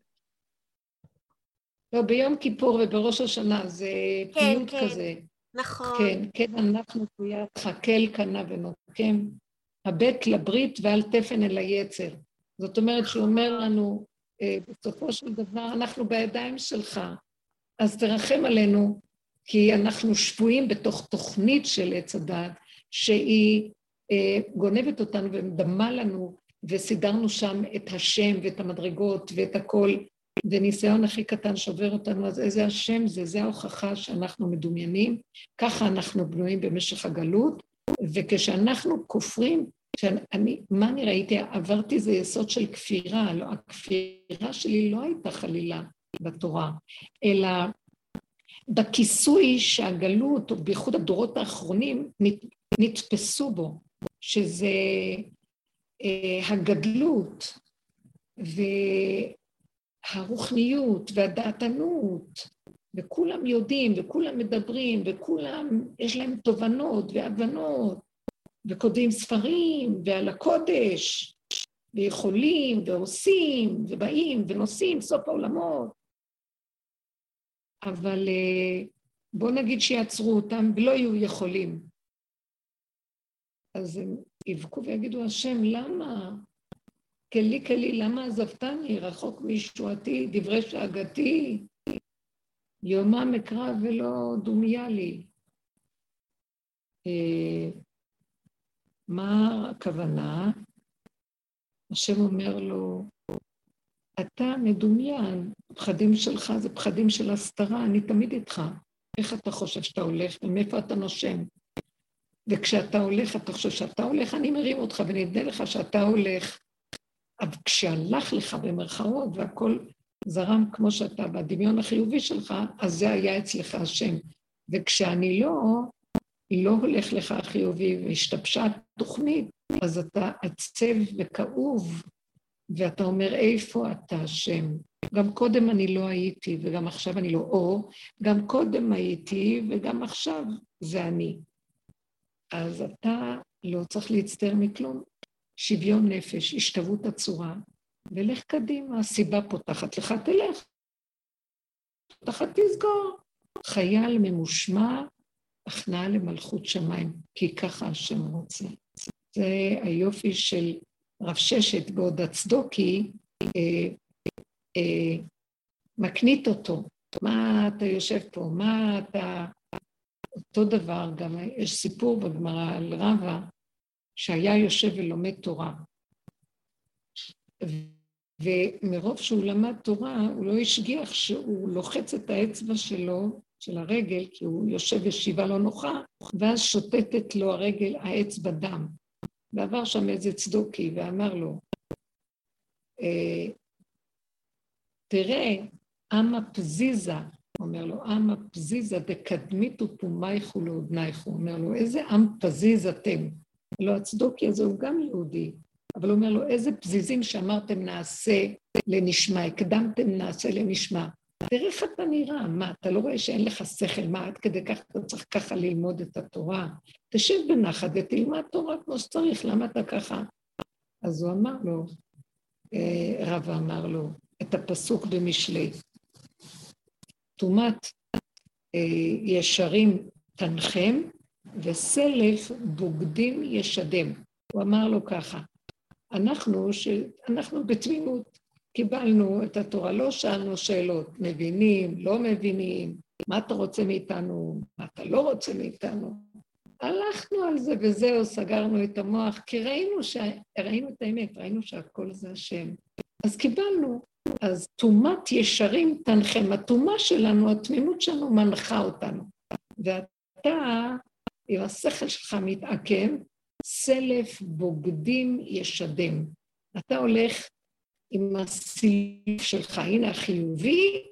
לא, ביום כיפור ובראש השנה זה כן, פיוט כן. כזה. נכון. כן, כן, אנחנו בידך, כל קנה ונוקם, הבט לברית ואל תפן אל היצר. זאת אומרת שהוא אומר לנו, אה, בסופו של דבר, אנחנו בידיים שלך, אז תרחם עלינו, כי אנחנו שבויים בתוך תוכנית של עץ הדת, שהיא אה, גונבת אותנו ומדמה לנו, וסידרנו שם את השם ואת המדרגות ואת הכל, וניסיון הכי קטן שובר אותנו, אז איזה השם זה? זה ההוכחה שאנחנו מדומיינים, ככה אנחנו בנויים במשך הגלות, וכשאנחנו כופרים שאני, מה אני ראיתי? עברתי איזה יסוד של כפירה, לא, הכפירה שלי לא הייתה חלילה בתורה, אלא בכיסוי שהגלות, או בייחוד הדורות האחרונים, נתפסו בו, שזה אה, הגדלות והרוחניות והדעתנות, וכולם יודעים, וכולם מדברים, וכולם, יש להם תובנות והבנות, וכותבים ספרים, ועל הקודש, ויכולים, ועושים, ובאים, ונוסעים, סוף העולמות. אבל אה, בואו נגיד שיעצרו אותם ולא יהיו יכולים. אז הם יבכו ויגידו, השם, למה? כלי כלי, למה עזבתני? רחוק מישועתי, דברי שאגתי. יומם אקרא ולא דומיה לי. אה, מה הכוונה? השם אומר לו, אתה מדומיין, פחדים שלך זה פחדים של הסתרה, אני תמיד איתך. איך אתה חושב שאתה הולך ומאיפה אתה נושם? וכשאתה הולך, אתה חושב שאתה הולך, אני מרים אותך ונדמה לך שאתה הולך. אבל כשהלך לך במרכאות והכל זרם כמו שאתה בדמיון החיובי שלך, אז זה היה אצלך השם. וכשאני לא, לא הולך לך החיובי והשתבשה התוכנית, אז אתה עצב וכאוב, ואתה אומר, איפה אתה השם? גם קודם אני לא הייתי, וגם עכשיו אני לא, או גם קודם הייתי, וגם עכשיו זה אני. אז אתה לא צריך להצטער מכלום. שוויון נפש, השתוות הצורה, ולך קדימה, הסיבה פותחת לך, תלך. פותחת תסגור. חייל ממושמע, הכנעה למלכות שמיים, כי ככה השם רוצה. זה היופי של רב ששת בעוד הצדוקי, אה, אה, מקנית אותו. מה אתה יושב פה? מה אתה... אותו דבר, גם יש סיפור בגמרא על רבא, שהיה יושב ולומד תורה. ומרוב שהוא למד תורה, הוא לא השגיח שהוא לוחץ את האצבע שלו, של הרגל, כי הוא יושב ישיבה לא נוחה, ואז שוטטת לו הרגל, האצבע דם. ועבר שם איזה צדוקי ואמר לו, אה, תראה, אמה פזיזה, אומר לו, אמה פזיזה דקדמיתו פומייכו לעודנייכו. אומר לו, איזה עם פזיז אתם? לא, הצדוקי הזה הוא גם יהודי, אבל הוא אומר לו, איזה פזיזים שאמרתם נעשה לנשמע, הקדמתם נעשה לנשמע. תראה איך אתה נראה, מה, אתה לא רואה שאין לך שכל, מה, עד כדי כך אתה צריך ככה ללמוד את התורה? תשב בנחת ותלמד תורה כמו שצריך, למה אתה ככה? אז הוא אמר לו, אה, רבא אמר לו, את הפסוק במשלי, טומאת אה, ישרים תנחם, וסלף בוגדים ישדם. הוא אמר לו ככה, אנחנו, ש... אנחנו בתמימות קיבלנו את התורה, לא שאלנו שאלות, מבינים, לא מבינים, מה אתה רוצה מאיתנו, מה אתה לא רוצה מאיתנו. הלכנו על זה וזהו, סגרנו את המוח, כי ראינו, ש... ראינו את האמת, ראינו שהכל זה השם. אז קיבלנו. אז טומאת ישרים תנחם. הטומאה שלנו, התמימות שלנו מנחה אותנו. ואתה אם השכל שלך מתעכב, סלף בוגדים ישדם. אתה הולך עם הסילוף שלך, הנה החיובי,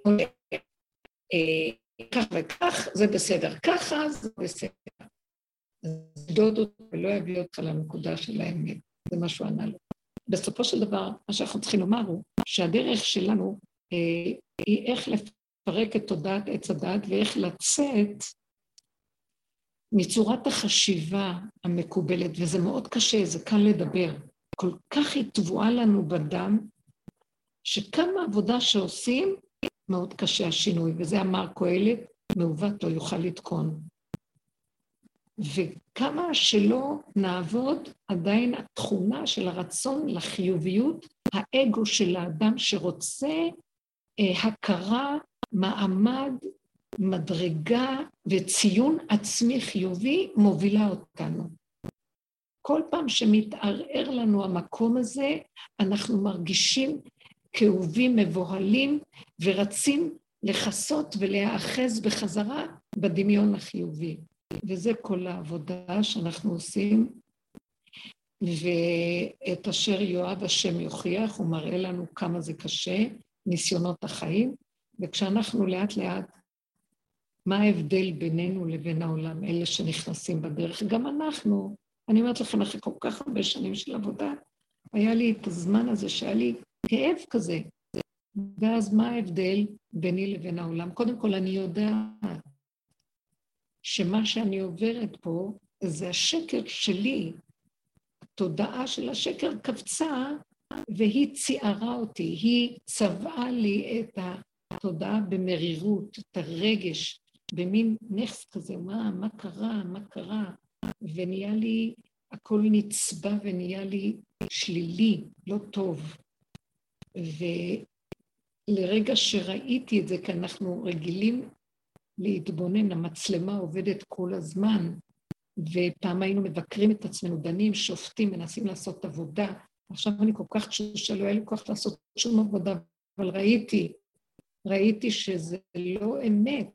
אה, כך וכך, זה בסדר, ככה זה בסדר. אז דוד אותו ולא יביא אותך לנקודה של האמת, זה מה שהוא ענה לו. בסופו של דבר, מה שאנחנו צריכים לומר הוא שהדרך שלנו אה, היא איך לפרק את תודעת עץ הדת ואיך לצאת מצורת החשיבה המקובלת, וזה מאוד קשה, זה קל לדבר. כל כך היא טבועה לנו בדם, שכמה עבודה שעושים, מאוד קשה השינוי, וזה אמר קהלת, מעוות לא יוכל לתקון. וכמה שלא נעבוד, עדיין התכונה של הרצון לחיוביות, האגו של האדם שרוצה אה, הכרה, מעמד, מדרגה וציון עצמי חיובי מובילה אותנו. כל פעם שמתערער לנו המקום הזה, אנחנו מרגישים כאובים, מבוהלים, ורצים לכסות ולהיאחז בחזרה בדמיון החיובי. וזה כל העבודה שאנחנו עושים. ואת אשר יואב השם יוכיח, הוא מראה לנו כמה זה קשה, ניסיונות החיים, וכשאנחנו לאט לאט מה ההבדל בינינו לבין העולם, אלה שנכנסים בדרך? גם אנחנו, אני אומרת לכם, אחרי כל כך הרבה שנים של עבודה, היה לי את הזמן הזה שהיה לי כאב כזה. ואז מה ההבדל ביני לבין העולם? קודם כל, אני יודעת שמה שאני עוברת פה זה השקר שלי. התודעה של השקר קפצה והיא ציערה אותי, היא צבעה לי את התודעה במרירות, את הרגש, במין נכס כזה, מה, מה קרה, מה קרה, ונהיה לי, הכל נצבע ונהיה לי שלילי, לא טוב. ולרגע שראיתי את זה, כי אנחנו רגילים להתבונן, המצלמה עובדת כל הזמן, ופעם היינו מבקרים את עצמנו, דנים, שופטים, מנסים לעשות עבודה. עכשיו אני כל כך תשושה, לא היה לי כוח לעשות שום עבודה, אבל ראיתי, ראיתי שזה לא אמת,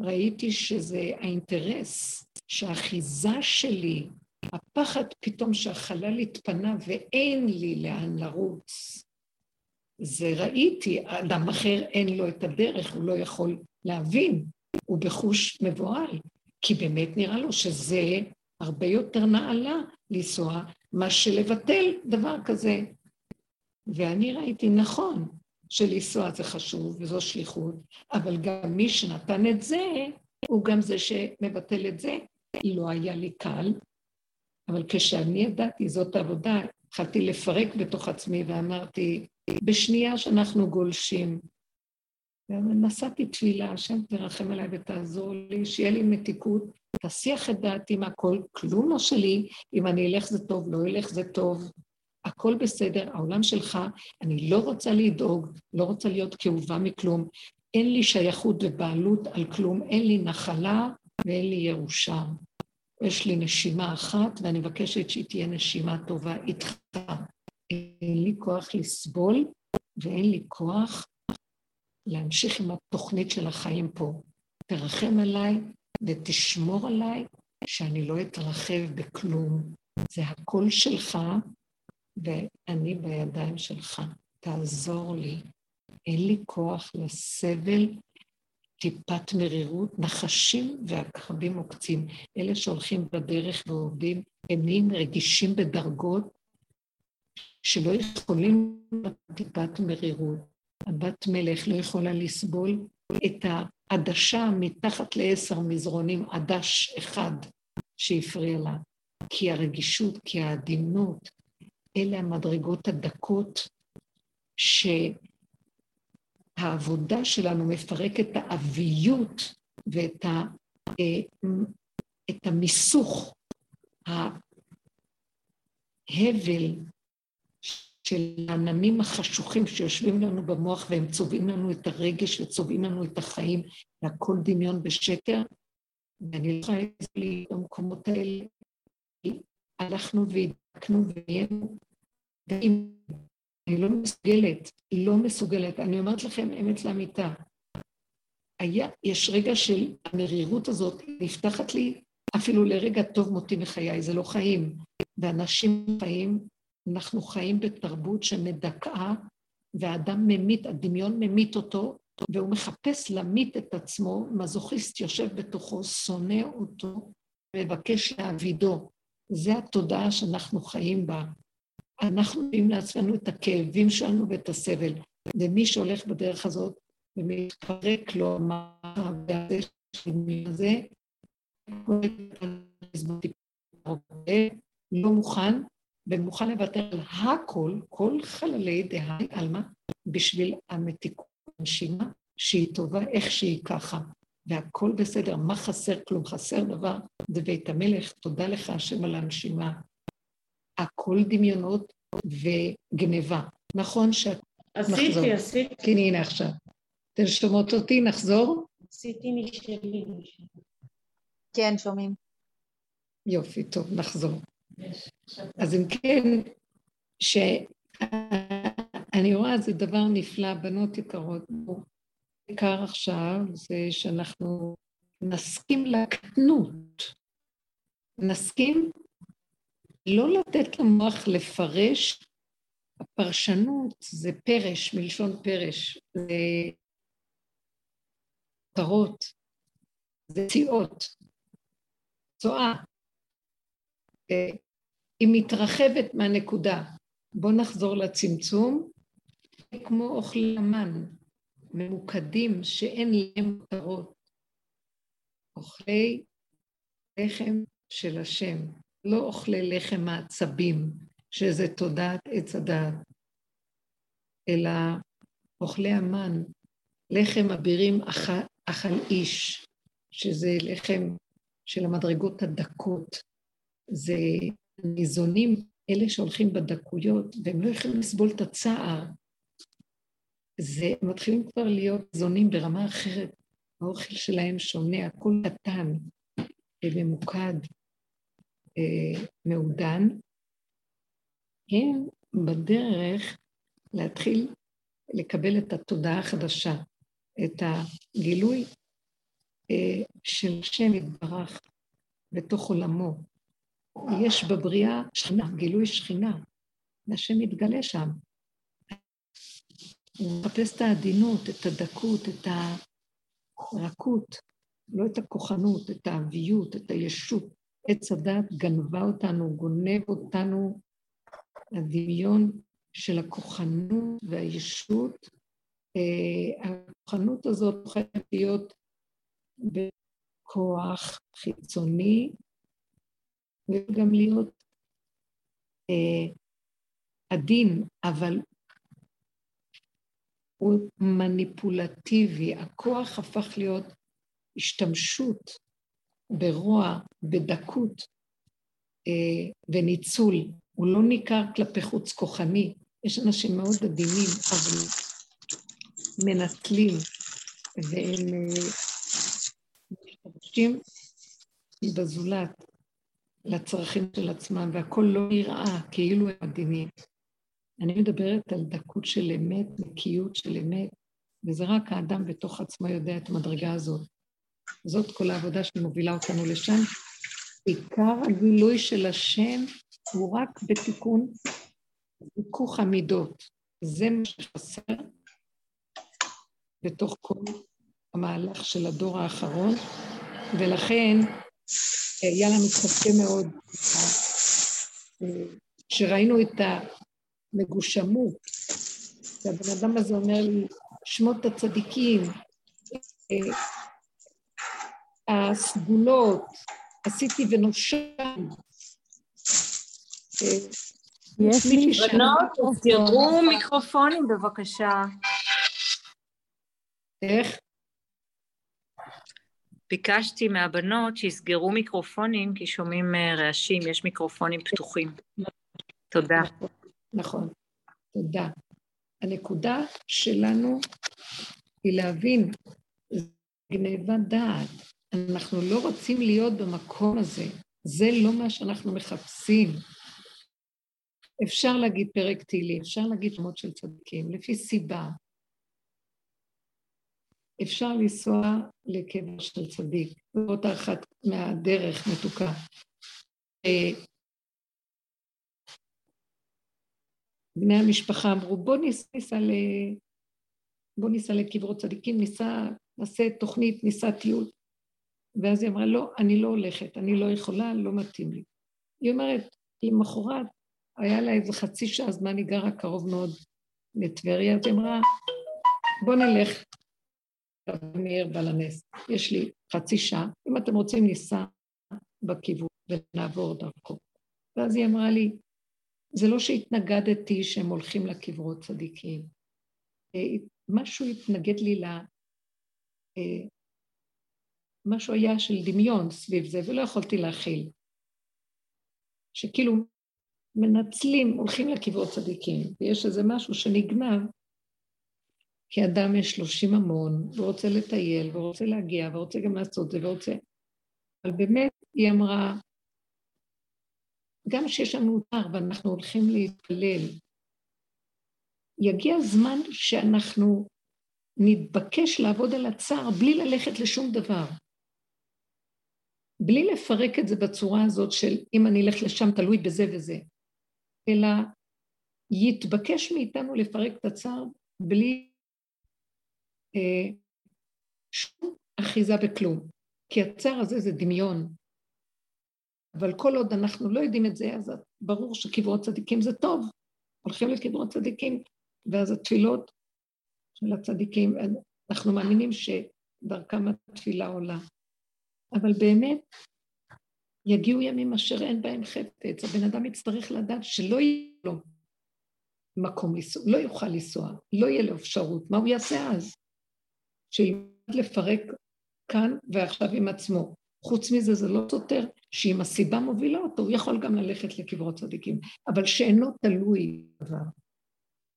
ראיתי שזה האינטרס, שהאחיזה שלי, הפחד פתאום שהחלל התפנה ואין לי לאן לרוץ. זה ראיתי, אדם אחר אין לו את הדרך, הוא לא יכול להבין, הוא בחוש מבוהל, כי באמת נראה לו שזה הרבה יותר נעלה לנסוע, מה שלבטל דבר כזה. ואני ראיתי, נכון, שלנסוע זה חשוב וזו שליחות, אבל גם מי שנתן את זה, הוא גם זה שמבטל את זה. לא היה לי קל, אבל כשאני ידעתי, זאת העבודה, התחלתי לפרק בתוך עצמי ואמרתי, בשנייה שאנחנו גולשים, ונשאתי תפילה, השם תרחם עליי ותעזור לי, שיהיה לי מתיקות, תסיח את דעתי מהכל, כלום לא שלי, אם אני אלך זה טוב, לא אלך זה טוב, הכל בסדר, העולם שלך, אני לא רוצה לדאוג, לא רוצה להיות כאובה מכלום, אין לי שייכות ובעלות על כלום, אין לי נחלה ואין לי ירושה. יש לי נשימה אחת, ואני מבקשת שהיא תהיה נשימה טובה איתך. אין לי כוח לסבול, ואין לי כוח להמשיך עם התוכנית של החיים פה. תרחם עליי ותשמור עליי שאני לא אתרחב בכלום. זה הקול שלך, ואני בידיים שלך. תעזור לי. אין לי כוח לסבל, טיפת מרירות, נחשים ועקרבים עוקצים. אלה שהולכים בדרך ועובדים, הם רגישים בדרגות שלא יכולים טיפת מרירות. הבת מלך לא יכולה לסבול את העדשה מתחת לעשר מזרונים, עדש אחד שהפריע לה. כי הרגישות, כי העדינות, אלה המדרגות הדקות שהעבודה שלנו מפרק את האביות ואת ה, אה, את המיסוך, ההבל של העננים החשוכים שיושבים לנו במוח והם צובעים לנו את הרגש וצובעים לנו את החיים, והכל דמיון בשקר, ואני לא יכולה לי במקומות האלה. הלכנו והדקנו והיינו, ואם אני לא מסוגלת, לא מסוגלת, אני אומרת לכם אמת לאמיתה, היה, יש רגע של המרירות הזאת נפתחת לי אפילו לרגע טוב מותי מחיי, זה לא חיים. ואנשים חיים אנחנו חיים בתרבות שמדכאה, והאדם ממית, הדמיון ממית אותו, והוא מחפש להמית את עצמו, מזוכיסט יושב בתוכו, שונא אותו, מבקש להעבידו. זה התודעה שאנחנו חיים בה. אנחנו מביאים לעצמנו את הכאבים שלנו ואת הסבל. ומי שהולך בדרך הזאת ומתפרק לו והזה הזה, לא מוכן ומוכן לוותר על הכל, כל חללי דהי עלמא, בשביל המתיקות הנשימה, שהיא טובה איך שהיא ככה. והכל בסדר, מה חסר? כלום חסר דבר, זה בית המלך, תודה לך השם על הנשימה. הכל דמיונות וגניבה. נכון שאת... עשיתי, נחזור. עשיתי. כן, הנה עכשיו. אתן שומעות אותי? נחזור? עשיתי משלי. כן, שומעים. יופי, טוב, נחזור. אז אם כן, שאני רואה זה דבר נפלא, בנות יקרות, בעיקר עכשיו, זה שאנחנו נסכים לקטנות, נסכים לא לתת למוח לפרש, הפרשנות זה פרש, מלשון פרש, זה כותרות, זה ציאות, צואה. היא מתרחבת מהנקודה. בואו נחזור לצמצום. כמו אוכלי המן, ממוקדים שאין להם מטרות. אוכלי לחם של השם, לא אוכלי לחם העצבים, שזה תודעת עץ הדעת, אלא אוכלי המן, לחם אבירים אכל, אכל איש, שזה לחם של המדרגות הדקות, זה ניזונים אלה שהולכים בדקויות, והם לא יכולים לסבול את הצער, זה, הם מתחילים כבר להיות זונים ברמה אחרת. האוכל שלהם שונה, הכל קטן, ממוקד, אה, מעודן. הם בדרך להתחיל לקבל את התודעה החדשה, את הגילוי אה, של שם יתברך בתוך עולמו. יש בבריאה שכינה, גילוי שכינה, והשם מתגלה שם. הוא מחפש את העדינות, את הדקות, את הרכות, לא את הכוחנות, את האביות, את הישות. עץ הדת גנבה אותנו, גונב אותנו, הדמיון של הכוחנות והישות. אה, הכוחנות הזאת הופכת להיות בכוח חיצוני, וגם להיות אה, עדין, אבל הוא מניפולטיבי. הכוח הפך להיות השתמשות ברוע, בדקות אה, וניצול. הוא לא ניכר כלפי חוץ כוחני. יש אנשים מאוד עדינים, אבל מנטלים, והם אה, משתמשים בזולת לצרכים של עצמם, והכול לא נראה כאילו הם עדינים. אני מדברת על דקות של אמת, נקיות של אמת, וזה רק האדם בתוך עצמו יודע את המדרגה הזאת. זאת כל העבודה שמובילה אותנו לשם. עיקר הגילוי של השם הוא רק בתיקון היכוך המידות. זה מה שחסר בתוך כל המהלך של הדור האחרון, ולכן היה לנו קשה מאוד כשראינו את המגושמות, שהבן אדם הזה אומר לי, שמות הצדיקים, הסגולות, עשיתי ונושם. יש לי בנות, תראו מיקרופונים בבקשה. איך? ביקשתי מהבנות שיסגרו מיקרופונים כי שומעים אה, רעשים, יש מיקרופונים פתוחים. תודה. נכון, נכון, תודה. הנקודה שלנו היא להבין, גניבת דעת. אנחנו לא רוצים להיות במקום הזה. זה לא מה שאנחנו מחפשים. אפשר להגיד פרק תהילים, אפשר להגיד שמות של צדיקים, לפי סיבה. אפשר לנסוע לקבר של צדיק, זאת אחת מהדרך מתוקה. אה, בני המשפחה אמרו, בוא ניסע, ל... בוא ניסע לקברות צדיקים, ניסע, נעשה תוכנית, ניסע טיול. ואז היא אמרה, לא, אני לא הולכת, אני לא יכולה, לא מתאים לי. היא אומרת, למחרת היה לה איזה חצי שעה זמן, היא גרה קרוב מאוד לטבריה, אז היא אמרה, בוא נלך מאיר בעל הנס, יש לי חצי שעה, אם אתם רוצים ניסע בכיוון ונעבור דרכו. ואז היא אמרה לי, זה לא שהתנגדתי שהם הולכים לקברות צדיקים, אה, משהו התנגד לי ל... משהו היה של דמיון סביב זה, ולא יכולתי להכיל. שכאילו מנצלים, הולכים לקברות צדיקים, ויש איזה משהו שנגנב, כי אדם יש לו שיממון, ורוצה לטייל, ורוצה להגיע, ורוצה גם לעשות זה, ורוצה... אבל באמת, היא אמרה, גם שיש לנו צער ואנחנו הולכים להתפלל, יגיע זמן שאנחנו נתבקש לעבוד על הצער בלי ללכת לשום דבר. בלי לפרק את זה בצורה הזאת של אם אני אלך לשם תלוי בזה וזה, אלא יתבקש מאיתנו לפרק את הצער בלי אה, שום אחיזה בכלום, כי הצער הזה זה דמיון. אבל כל עוד אנחנו לא יודעים את זה, אז ברור שקברות צדיקים זה טוב. הולכים לקברות צדיקים, ואז התפילות של הצדיקים, אנחנו מאמינים שדרכם התפילה עולה. אבל באמת, יגיעו ימים אשר אין בהם חפץ, הבן אדם יצטרך לדעת שלא יהיה לו מקום לנסוע, לא יוכל לנסוע, לא יהיה לו אפשרות, מה הוא יעשה אז? שילמד לפרק כאן ועכשיו עם עצמו, חוץ מזה זה לא סותר שאם הסיבה מובילה אותו, הוא יכול גם ללכת לקברות צדיקים, אבל שאינו תלוי דבר.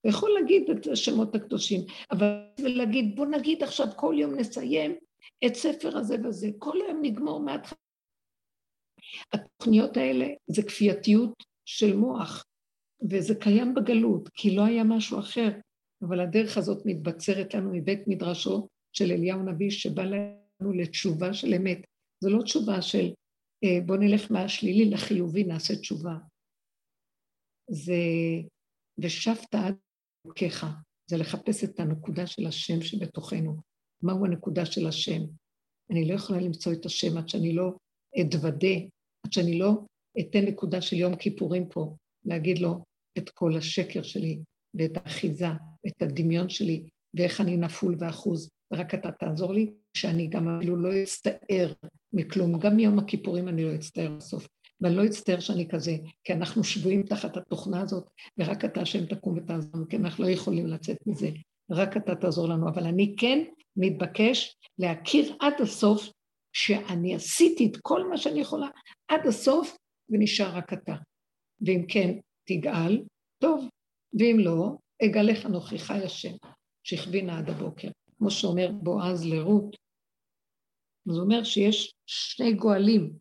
הוא יכול להגיד את השמות הקדושים, אבל להגיד, בוא נגיד עכשיו כל יום נסיים את ספר הזה וזה, כל יום נגמור מההתחלה. התוכניות האלה זה כפייתיות של מוח, וזה קיים בגלות, כי לא היה משהו אחר, אבל הדרך הזאת מתבצרת לנו מבית מדרשו של אליהו נביא, שבא לנו לתשובה של אמת. זו לא תשובה של אה, בוא נלך מהשלילי לחיובי, נעשה תשובה. זה ושבת עד אלוקיך, זה לחפש את הנקודה של השם שבתוכנו. מהו הנקודה של השם? אני לא יכולה למצוא את השם עד שאני לא אתוודה, עד שאני לא אתן נקודה של יום כיפורים פה, להגיד לו את כל השקר שלי, ואת האחיזה, את הדמיון שלי, ואיך אני נפול ואחוז, ורק אתה תעזור לי, שאני גם אפילו לא אצטער מכלום. גם מיום הכיפורים אני לא אצטער בסוף. ואני לא אצטער שאני כזה, כי אנחנו שבויים תחת התוכנה הזאת, ורק אתה השם תקום ותעזור כי אנחנו לא יכולים לצאת מזה. רק אתה תעזור לנו. אבל אני כן מתבקש להכיר עד הסוף שאני עשיתי את כל מה שאני יכולה עד הסוף, ונשאר רק אתה. ואם כן, תגאל, טוב, ואם לא, אגלך אנוכי חי השם, שהכווינה עד הבוקר. כמו שאומר בועז לרות, אז הוא אומר שיש שני גואלים.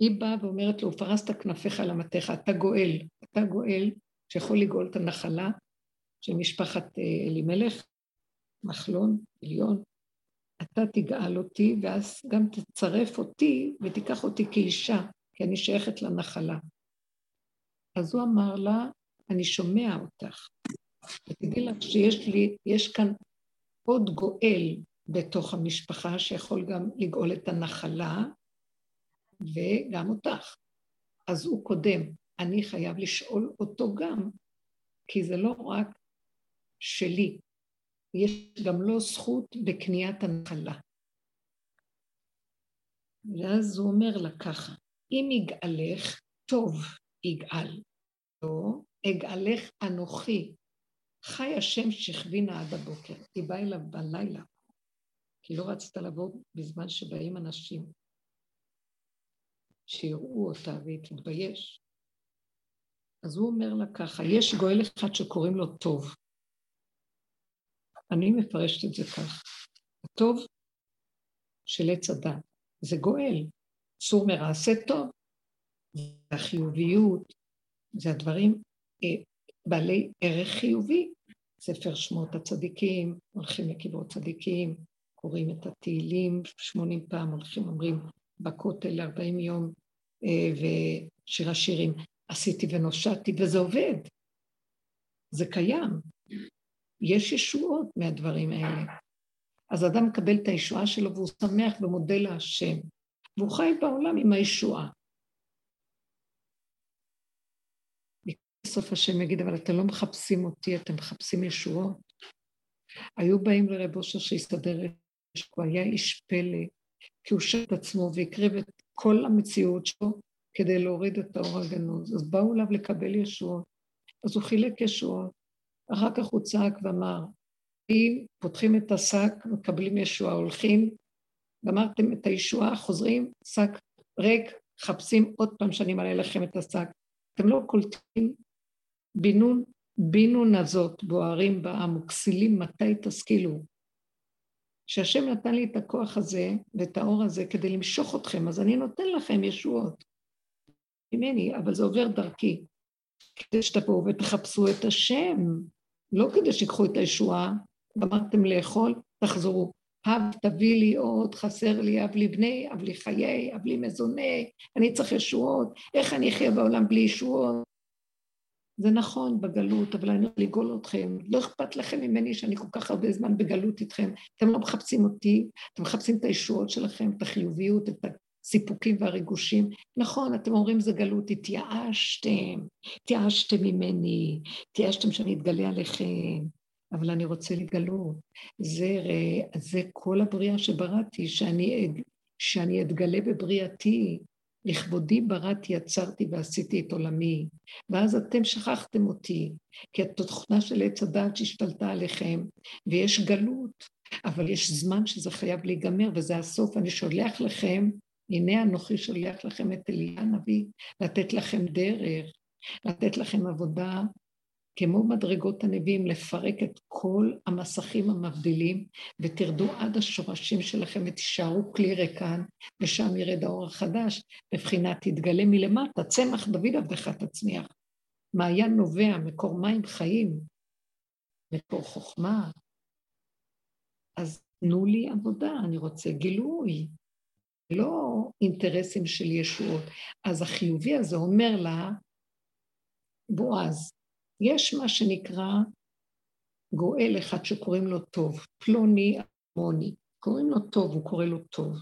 היא באה ואומרת לו, פרסת כנפיך למטך, אתה גואל, אתה גואל שיכול לגאול את הנחלה של משפחת אה, אלימלך, מחלון, עליון, אתה תגאל אותי, ואז גם תצרף אותי ותיקח אותי כאישה, כי אני שייכת לנחלה. אז הוא אמר לה, אני שומע אותך. ותדעי לך שיש לי, יש כאן עוד גואל בתוך המשפחה שיכול גם לגאול את הנחלה וגם אותך. אז הוא קודם, אני חייב לשאול אותו גם, כי זה לא רק שלי, יש גם לו זכות בקניית הנחלה. ואז הוא אומר לה ככה, אם יגאלך, טוב יגאל, לא, אגאלך אנוכי, חי השם שכבינה עד הבוקר. היא באה אליו בלילה, כי לא רצתה לבוא בזמן שבאים אנשים שיראו אותה והיא תתבייש. אז הוא אומר לה ככה, יש גואל אחד שקוראים לו טוב. אני מפרשת את זה כך. הטוב של עץ הדת, זה גואל. צור מרע, עשה טוב. החיוביות, זה הדברים אה, בעלי ערך חיובי. ספר שמות הצדיקים, הולכים לקברות צדיקים, קוראים את התהילים, שמונים פעם הולכים, אומרים בכותל ארבעים יום, אה, ושיר השירים, עשיתי ונושעתי, וזה עובד. זה קיים. יש ישועות מהדברים האלה. אז אדם מקבל את הישועה שלו והוא שמח ומודה להשם, והוא חי בעולם עם הישועה. בסוף השם יגיד, אבל אתם לא מחפשים אותי, אתם מחפשים ישועות. היו באים לרב אושר שיסתדר, הוא היה איש פלא, כי הוא שאת את עצמו והקריב את כל המציאות שלו כדי להוריד את האור הגנוז. אז באו אליו לקבל ישועות. אז הוא חילק ישועות. אחר כך הוא צעק ואמר, אם פותחים את השק, מקבלים ישועה, הולכים, גמרתם את הישועה, חוזרים, שק ריק, חפשים עוד פעם שאני מעלה לכם את השק. אתם לא קולטים בינון, בינון הזאת בוערים בעם וכסילים מתי תשכילו. שהשם נתן לי את הכוח הזה ואת האור הזה כדי למשוך אתכם, אז אני נותן לכם ישועות ממני, אבל זה עובר דרכי. כדי שתבואו ותחפשו את השם, לא כדי שיקחו את הישועה, גמרתם לאכול, תחזרו. אב תביא לי עוד, חסר לי אב לי בני, אב לי חיי, אב לי מזוני, אני צריך ישועות, איך אני אחיה בעולם בלי ישועות? זה נכון בגלות, אבל אני רוצה לגאול אתכם. לא אכפת לכם ממני שאני כל כך הרבה זמן בגלות איתכם. אתם לא מחפשים אותי, אתם מחפשים את הישועות שלכם, את החיוביות, את הסיפוקים והריגושים. נכון, אתם אומרים זה גלות, התייאשתם, התייאשתם ממני, התייאשתם שאני אתגלה עליכם, אבל אני רוצה לגלות. זה, זה כל הבריאה שבראתי, שאני, שאני אתגלה בבריאתי, לכבודי בראתי, יצרתי ועשיתי את עולמי, ואז אתם שכחתם אותי, כי התוכנה של עץ הדעת שהשתלטה עליכם, ויש גלות, אבל יש זמן שזה חייב להיגמר, וזה הסוף. אני שולח לכם הנה אנוכי שולח לכם את אליה הנביא, לתת לכם דרך, לתת לכם עבודה כמו מדרגות הנביאים, לפרק את כל המסכים המבדילים, ותרדו עד השורשים שלכם ותישארו כלי ריקן, ושם ירד האור החדש, בבחינת תתגלה מלמטה, צמח דוד עבדך תצמיח. מעיין נובע, מקור מים חיים, מקור חוכמה. אז תנו לי עבודה, אני רוצה גילוי, לא אינטרסים של ישועות. אז החיובי הזה אומר לה, בועז, יש מה שנקרא גואל אחד שקוראים לו טוב, פלוני אלמוני, קוראים לו טוב, הוא קורא לו טוב.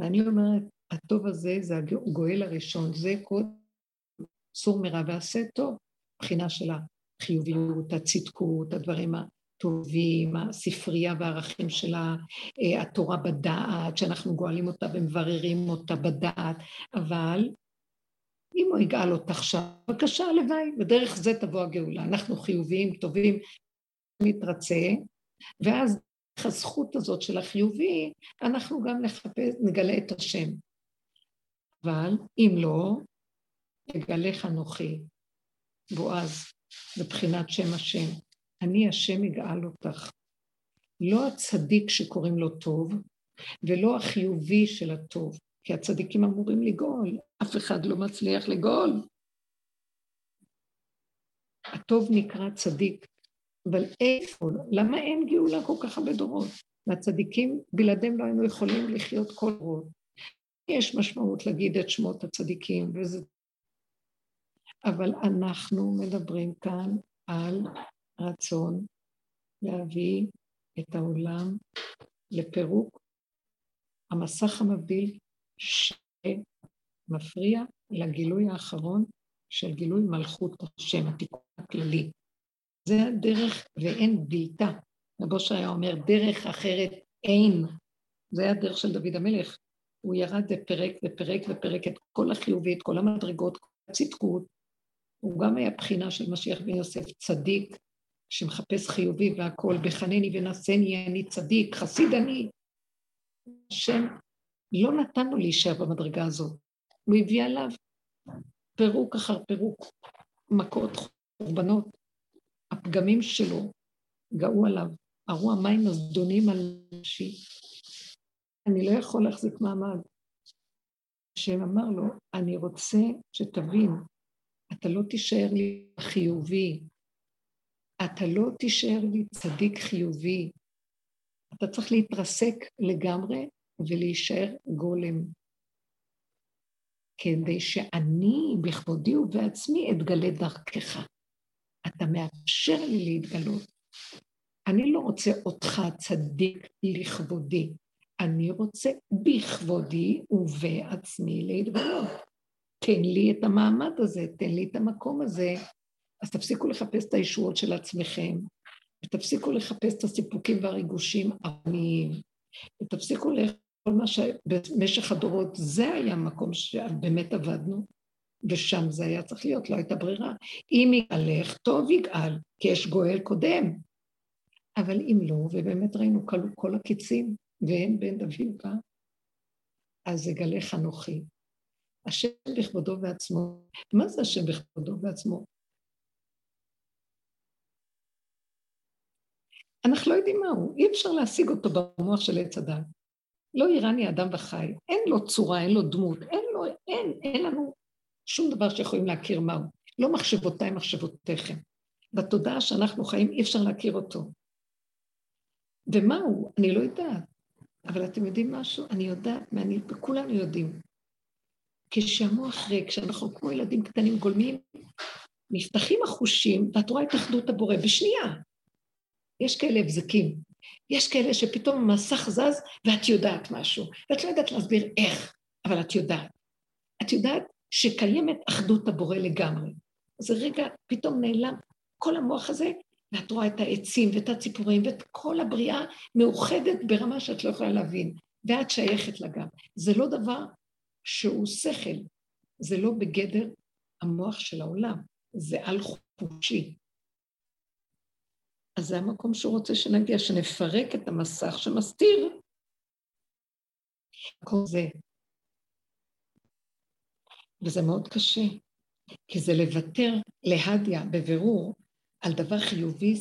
ואני אומרת, הטוב הזה זה הגואל הראשון, זה כל סור מרע ועשה טוב, מבחינה של החיוביות, הצדקות, הדברים הטובים, הספרייה והערכים של אה, התורה בדעת, שאנחנו גואלים אותה ומבררים אותה בדעת, אבל אם הוא יגאל אותך עכשיו, בבקשה, הלוואי, ודרך זה תבוא הגאולה. אנחנו חיוביים, טובים, מתרצה, ואז הזכות הזאת של החיובי, אנחנו גם נחפש, נגלה את השם. אבל אם לא, אגלך אנוכי, בועז, מבחינת שם השם. אני השם אגאל אותך. לא הצדיק שקוראים לו טוב, ולא החיובי של הטוב, כי הצדיקים אמורים לגאול, אף אחד לא מצליח לגאול. הטוב נקרא צדיק, אבל איפה? למה אין גאולה כל כך הרבה דורות? והצדיקים, בלעדיהם לא היינו יכולים לחיות כל דורות. יש משמעות להגיד את שמות הצדיקים, וזה... אבל אנחנו מדברים כאן על רצון להביא את העולם לפירוק המסך המבדיל שמפריע לגילוי האחרון של גילוי מלכות השם, התיקון הכללי. זה הדרך ואין בלתה. רבו שהיה אומר, דרך אחרת אין. זה היה הדרך של דוד המלך. הוא ירד ופרק ופרק ופרק את כל החיובי, את כל המדרגות, כל הצדקות. הוא גם היה בחינה של משיח בן יוסף, צדיק, שמחפש חיובי והכול, בחנני ונשני, אני צדיק, חסיד אני. השם לא נתן לו להישאר במדרגה הזאת. הוא הביא עליו פירוק אחר פירוק, מכות, חורבנות. הפגמים שלו גאו עליו, הרו המים הזדונים על נשי. אני לא יכול להחזיק מעמד. השם אמר לו, אני רוצה שתבין, אתה לא תישאר לי חיובי, אתה לא תישאר לי צדיק חיובי, אתה צריך להתרסק לגמרי ולהישאר גולם. כדי שאני בכבודי ובעצמי אתגלה דרכך. אתה מאפשר לי להתגלות. אני לא רוצה אותך צדיק לכבודי, אני רוצה בכבודי ובעצמי להתגלות. תן לי את המעמד הזה, תן לי את המקום הזה. אז תפסיקו לחפש את הישועות של עצמכם, ותפסיקו לחפש את הסיפוקים והריגושים העניים, ותפסיקו כל מה שבמשך הדורות זה היה המקום שבאמת עבדנו, ושם זה היה צריך להיות, לא הייתה ברירה. אם יגאלך, טוב יגאל, כי יש גואל קודם. אבל אם לא, ובאמת ראינו כלו כל הקיצים, ואין בן דוד בא, אז יגלך אנוכי. השם בכבודו ועצמו. מה זה השם בכבודו ועצמו? אנחנו לא יודעים מהו, אי אפשר להשיג אותו במוח של עץ הדת. לא איראני אדם וחי, אין לו צורה, אין לו דמות, אין לו, אין, אין לנו שום דבר שיכולים להכיר מהו. לא מחשבותיי, מחשבותיכם. בתודעה שאנחנו חיים אי אפשר להכיר אותו. ומהו? אני לא יודעת. אבל אתם יודעים משהו? אני יודעת, ואני, וכולנו יודעים. כשהמוח ריק, כשאנחנו כמו ילדים קטנים גולמים, נפתחים החושים, ואת רואה את אחדות הבורא בשנייה. יש כאלה הבזקים, יש כאלה שפתאום המסך זז ואת יודעת משהו, ואת לא יודעת להסביר איך, אבל את יודעת. את יודעת שקיימת אחדות הבורא לגמרי. אז רגע, פתאום נעלם כל המוח הזה, ואת רואה את העצים ואת הציפורים ואת כל הבריאה מאוחדת ברמה שאת לא יכולה להבין, ואת שייכת לה גם. זה לא דבר שהוא שכל, זה לא בגדר המוח של העולם, זה על חושי. אז זה המקום שהוא רוצה שנגיע, שנפרק את המסך שמסתיר. כל זה. וזה מאוד קשה, כי זה לוותר להדיה בבירור על דבר חיובי,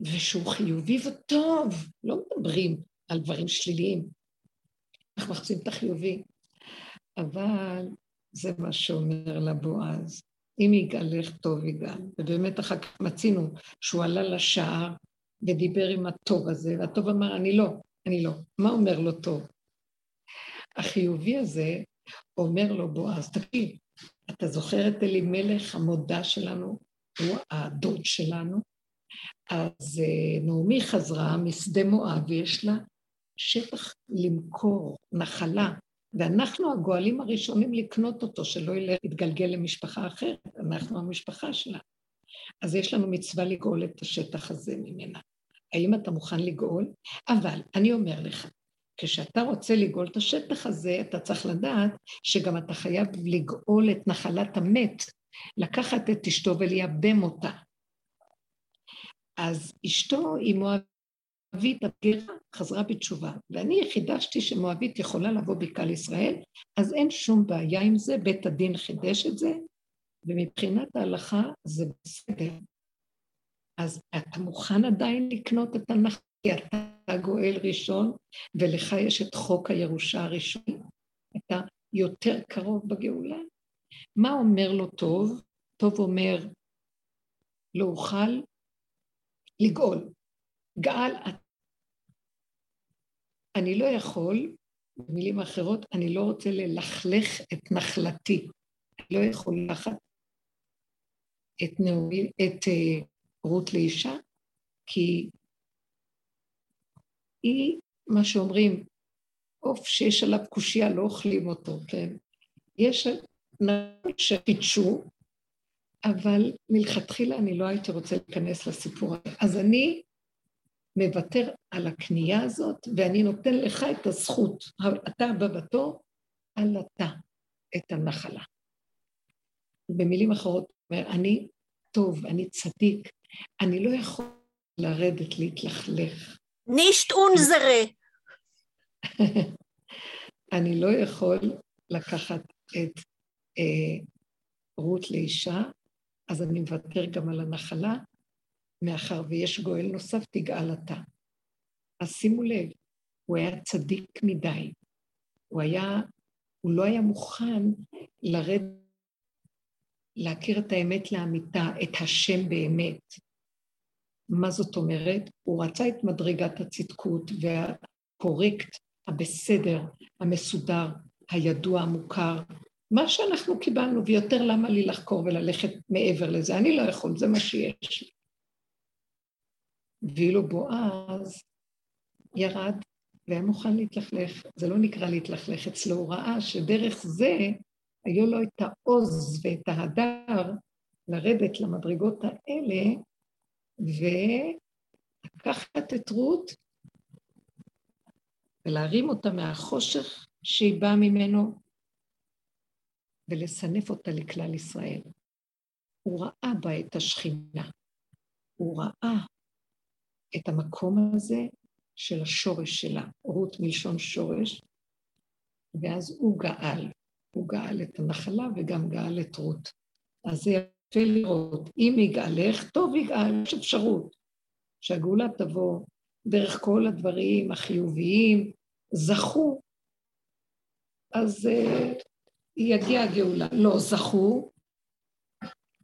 ושהוא חיובי וטוב. לא מדברים על דברים שליליים. אנחנו מחפשים את החיובי. אבל זה מה שאומר לבועז. אם יגאלך טוב יגאל. ובאמת אחר כך מצינו שהוא עלה לשער ודיבר עם הטוב הזה, והטוב אמר, אני לא, אני לא. מה אומר לו טוב? החיובי הזה אומר לו בועז, תקשיב, אתה זוכר את אלימלך המודה שלנו? הוא הדוד שלנו. אז אה, נעמי חזרה משדה מואב ויש לה שטח למכור, נחלה, ואנחנו הגואלים הראשונים לקנות אותו, שלא יתגלגל למשפחה אחרת, אנחנו המשפחה שלה. אז יש לנו מצווה לגאול את השטח הזה ממנה. האם אתה מוכן לגאול? אבל אני אומר לך, כשאתה רוצה לגאול את השטח הזה, אתה צריך לדעת שגם אתה חייב לגאול את נחלת המת, לקחת את אשתו ולייבם אותה. אז אשתו היא מואבית, הגרה חזרה בתשובה, ואני חידשתי שמואבית יכולה לבוא בקהל ישראל, אז אין שום בעיה עם זה, בית הדין חידש את זה, ומבחינת ההלכה זה בסדר. אז אתה מוכן עדיין לקנות את הנחלה, כי אתה גואל ראשון, ולך יש את חוק הירושה הראשוני, אתה יותר קרוב בגאולה. מה אומר לו טוב? טוב אומר, לא אוכל לגאול. גאל, אני לא יכול, במילים אחרות, אני לא רוצה ללכלך את נחלתי. אני לא יכול לקחת את, נאומי, את uh, רות לאישה, כי היא, מה שאומרים, עוף שיש עליו קושייה, לא אוכלים אותו, כן? יש נערות שחידשו, אבל מלכתחילה אני לא הייתי רוצה להיכנס לסיפור הזה. אז אני מוותר על הקנייה הזאת, ואני נותן לך את הזכות, אתה הבא בתור, על אתה את הנחלה. במילים אחרות, אומר, אני טוב, אני צדיק, אני לא יכול לרדת להתלכלך. נישט אונזרה. אני לא יכול לקחת את אה, רות לאישה, אז אני מוותר גם על הנחלה, מאחר ויש גואל נוסף, תגאל אתה. אז שימו לב, הוא היה צדיק מדי. הוא היה, הוא לא היה מוכן לרדת, להכיר את האמת לאמיתה, את השם באמת. מה זאת אומרת? הוא רצה את מדרגת הצדקות והקורקט, הבסדר, המסודר, הידוע, המוכר, מה שאנחנו קיבלנו, ויותר למה לי לחקור וללכת מעבר לזה? אני לא יכול, זה מה שיש לי. ואילו בועז ירד והיה מוכן להתלכלך, זה לא נקרא להתלכלך, אצלו הוא ראה שדרך זה היו לו את העוז ואת ההדר לרדת למדרגות האלה ולקחת את רות ולהרים אותה מהחושך שהיא באה ממנו ולסנף אותה לכלל ישראל. הוא ראה בה את השכינה, הוא ראה את המקום הזה של השורש שלה, רות מלשון שורש, ואז הוא גאל, הוא גאל את הנחלה וגם גאל את רות. אז זה יפה לראות, אם יגאלך, טוב יגאל, יש אפשרות שהגאולה תבוא דרך כל הדברים החיוביים, זכו, אז אה, יגיע הגאולה. לא זכו,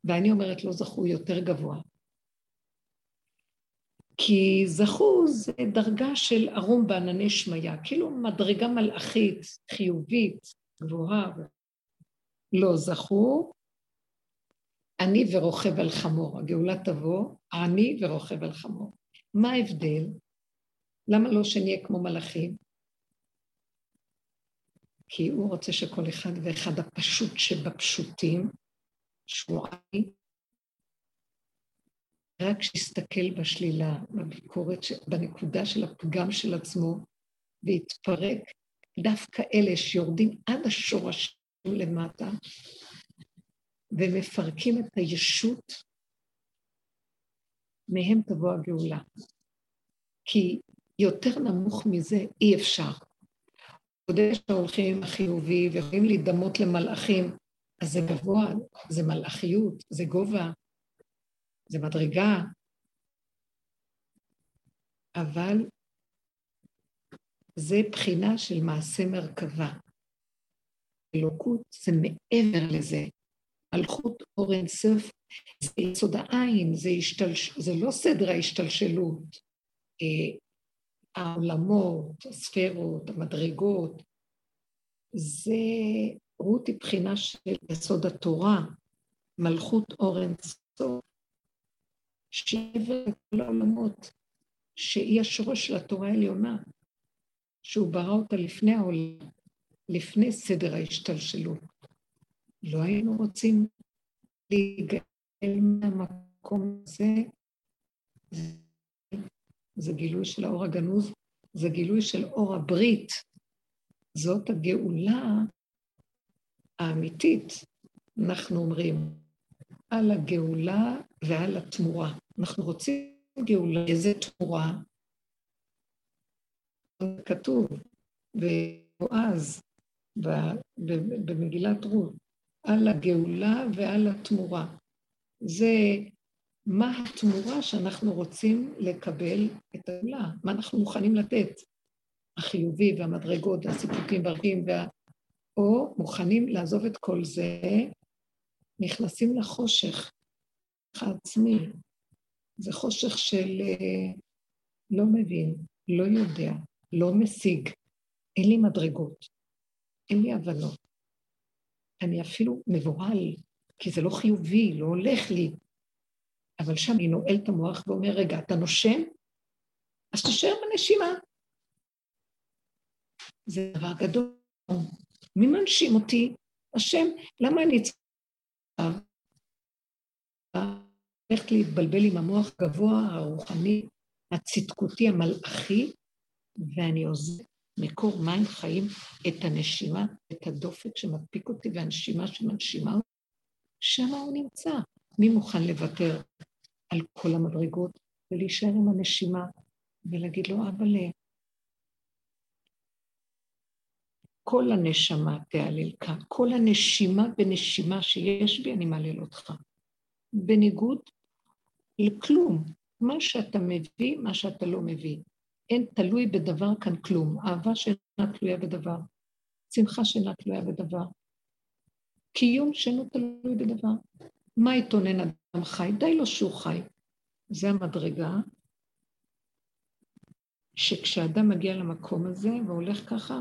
ואני אומרת לא זכו יותר גבוה. כי זכו זה דרגה של ערום בענני שמיה, כאילו מדרגה מלאכית, חיובית, גבוהה. לא זכו, אני ורוכב על חמור. הגאולה תבוא, אני ורוכב על חמור. מה ההבדל? למה לא שנהיה כמו מלאכים? כי הוא רוצה שכל אחד ואחד הפשוט שבפשוטים, שהוא עי, רק שיסתכל בשלילה, בביקורת, בנקודה של הפגם של עצמו, ויתפרק, דווקא אלה שיורדים עד השורשים למטה, ומפרקים את הישות, מהם תבוא הגאולה. כי יותר נמוך מזה אי אפשר. בודד שהולכים עם החיובי ויכולים להידמות למלאכים, אז זה גבוה, זה מלאכיות, זה גובה, זה מדרגה. אבל זה בחינה של מעשה מרכבה. אלוקות זה מעבר לזה. מלכות אור אינסוף זה יסוד העין, זה, השתלש... זה לא סדר ההשתלשלות. אה, העולמות, הספרות, המדרגות, זה, רות היא בחינה של יסוד התורה, מלכות אור אינסוף, שעבר כל העולמות, שהיא השורש של התורה העליונה, שהוא ברא אותה לפני העולם, לפני סדר ההשתלשלות. לא היינו רוצים להיגאל מהמקום הזה, זה גילוי של האור הגנוז, זה גילוי של אור הברית. זאת הגאולה האמיתית, אנחנו אומרים, על הגאולה ועל התמורה. אנחנו רוצים גאולה, איזה תמורה? כתוב, ובועז, במגילת רות, על הגאולה ועל התמורה. זה מה התמורה שאנחנו רוצים לקבל את הגאולה, מה אנחנו מוכנים לתת, החיובי והמדרגות והסיפוקים והרבים, וה... או מוכנים לעזוב את כל זה, נכנסים לחושך העצמי. זה חושך של אה, לא מבין, לא יודע, לא משיג, אין לי מדרגות, אין לי הבנות. אני אפילו מבוהל, כי זה לא חיובי, לא הולך לי. אבל שם אני נועל את המוח ואומר, רגע, אתה נושם? אז תשאר בנשימה. זה דבר גדול. מי מנשים אותי? השם, למה אני צריכה הולכת להתבלבל עם המוח הגבוה, הרוחני, הצדקותי, המלאכי, ואני עוזב מקור מים חיים את הנשימה, את הדופק שמדפיק אותי והנשימה שמנשימה אותי, שם הוא נמצא. מי מוכן לוותר על כל המדרגות ולהישאר עם הנשימה ולהגיד לו, אבל כל הנשמה תהלל כאן, כל הנשימה בנשימה שיש בי, אני מהלל אותך. בניגוד לכלום, מה שאתה מביא, מה שאתה לא מביא. אין תלוי בדבר כאן כלום. אהבה שאינה תלויה בדבר, שמחה שאינה תלויה בדבר, קיום שאינו תלוי בדבר. מה יתונן אדם חי? די לו שהוא חי. זה המדרגה שכשאדם מגיע למקום הזה והולך ככה,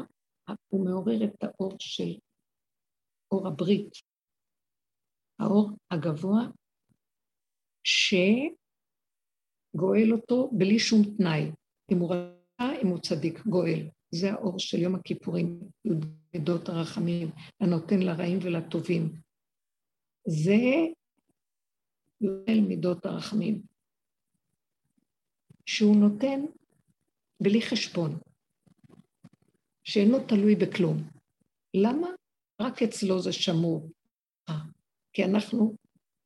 הוא מעורר את האור של אור הברית, האור הגבוה שגואל אותו בלי שום תנאי. אם הוא רע, אם הוא צדיק, גואל. זה האור של יום הכיפורים, מידות הרחמים, הנותן לרעים ולטובים. זה גואל מידות הרחמים, שהוא נותן בלי חשבון, שאינו תלוי בכלום. למה? רק אצלו זה שמור. כי אנחנו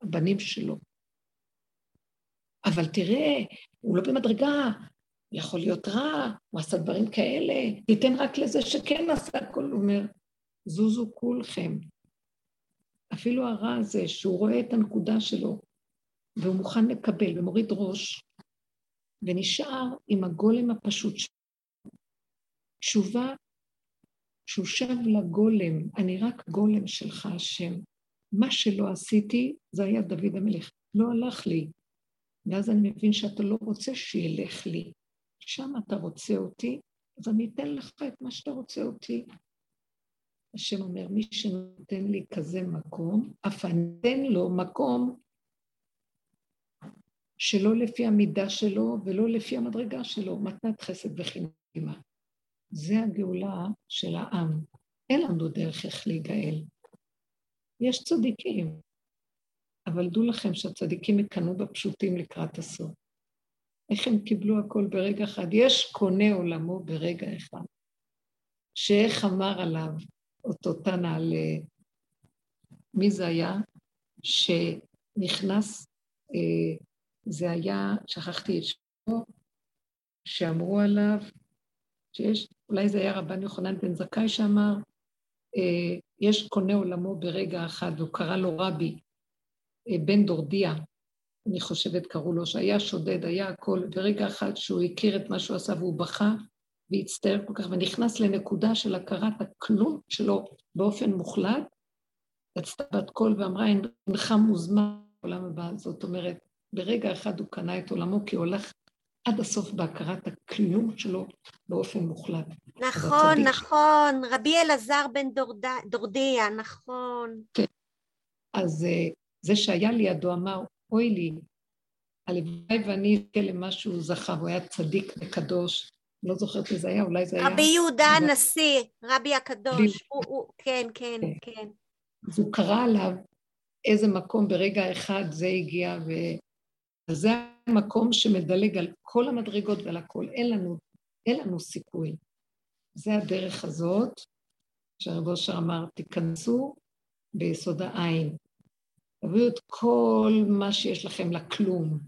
הבנים שלו. אבל תראה, הוא לא במדרגה, יכול להיות רע, הוא עשה דברים כאלה, תיתן רק לזה שכן עשה הכל, הוא אומר, זוזו כולכם. אפילו הרע הזה, שהוא רואה את הנקודה שלו, והוא מוכן לקבל ומוריד ראש, ונשאר עם הגולם הפשוט שלו. תשובה שהוא שב לגולם, אני רק גולם שלך, השם. מה שלא עשיתי, זה היה דוד המלך. לא הלך לי. ואז אני מבין שאתה לא רוצה שילך לי. שם אתה רוצה אותי, אז אני אתן לך את מה שאתה רוצה אותי. השם אומר, מי שנותן לי כזה מקום, אף אתן לו מקום שלא לפי המידה שלו ולא לפי המדרגה שלו, מתנת חסד וחינמה. זה הגאולה של העם. אין לנו דרך איך להיגאל. יש צדיקים, אבל דעו לכם שהצדיקים יקנאו בפשוטים לקראת הסוף. איך הם קיבלו הכל ברגע אחד? יש קונה עולמו ברגע אחד. שאיך אמר עליו אותו תנא על... מי זה היה? שנכנס, אה, זה היה, שכחתי את שמו, שאמרו עליו שיש אולי זה היה רבן יוחנן בן זכאי שאמר, אה, יש קונה עולמו ברגע אחד, והוא קרא לו רבי, אה, בן דורדיה, אני חושבת קראו לו, שהיה שודד, היה הכל, ברגע אחד שהוא הכיר את מה שהוא עשה והוא בכה והצטער כל כך, ונכנס לנקודה של הכרת הכלום שלו באופן מוחלט, יצאה בת קול ואמרה, אינך מוזמן לעולם הבא. זאת אומרת, ברגע אחד הוא קנה את עולמו, כי הוא הולך עד הסוף בהכרת הכלום שלו באופן מוחלט. נכון, נכון, רבי אלעזר בן דורדיה, נכון. כן. אז אה, זה שהיה לידו אמר, אוי לי, הלוואי ואני אזכה למה שהוא זכה, הוא היה צדיק וקדוש, לא זוכרת מי זה היה, אולי זה היה... רבי יהודה הנשיא, רבי הקדוש, הוא, הוא, כן, כן, כן, כן. אז הוא קרא עליו איזה מקום ברגע אחד זה הגיע, וזה המקום שמדלג על כל המדרגות ועל הכל. אין לנו, אין לנו סיכוי. זה הדרך הזאת, שהרב אושר אמר, תיכנסו ביסוד העין. תביאו את כל מה שיש לכם לכלום,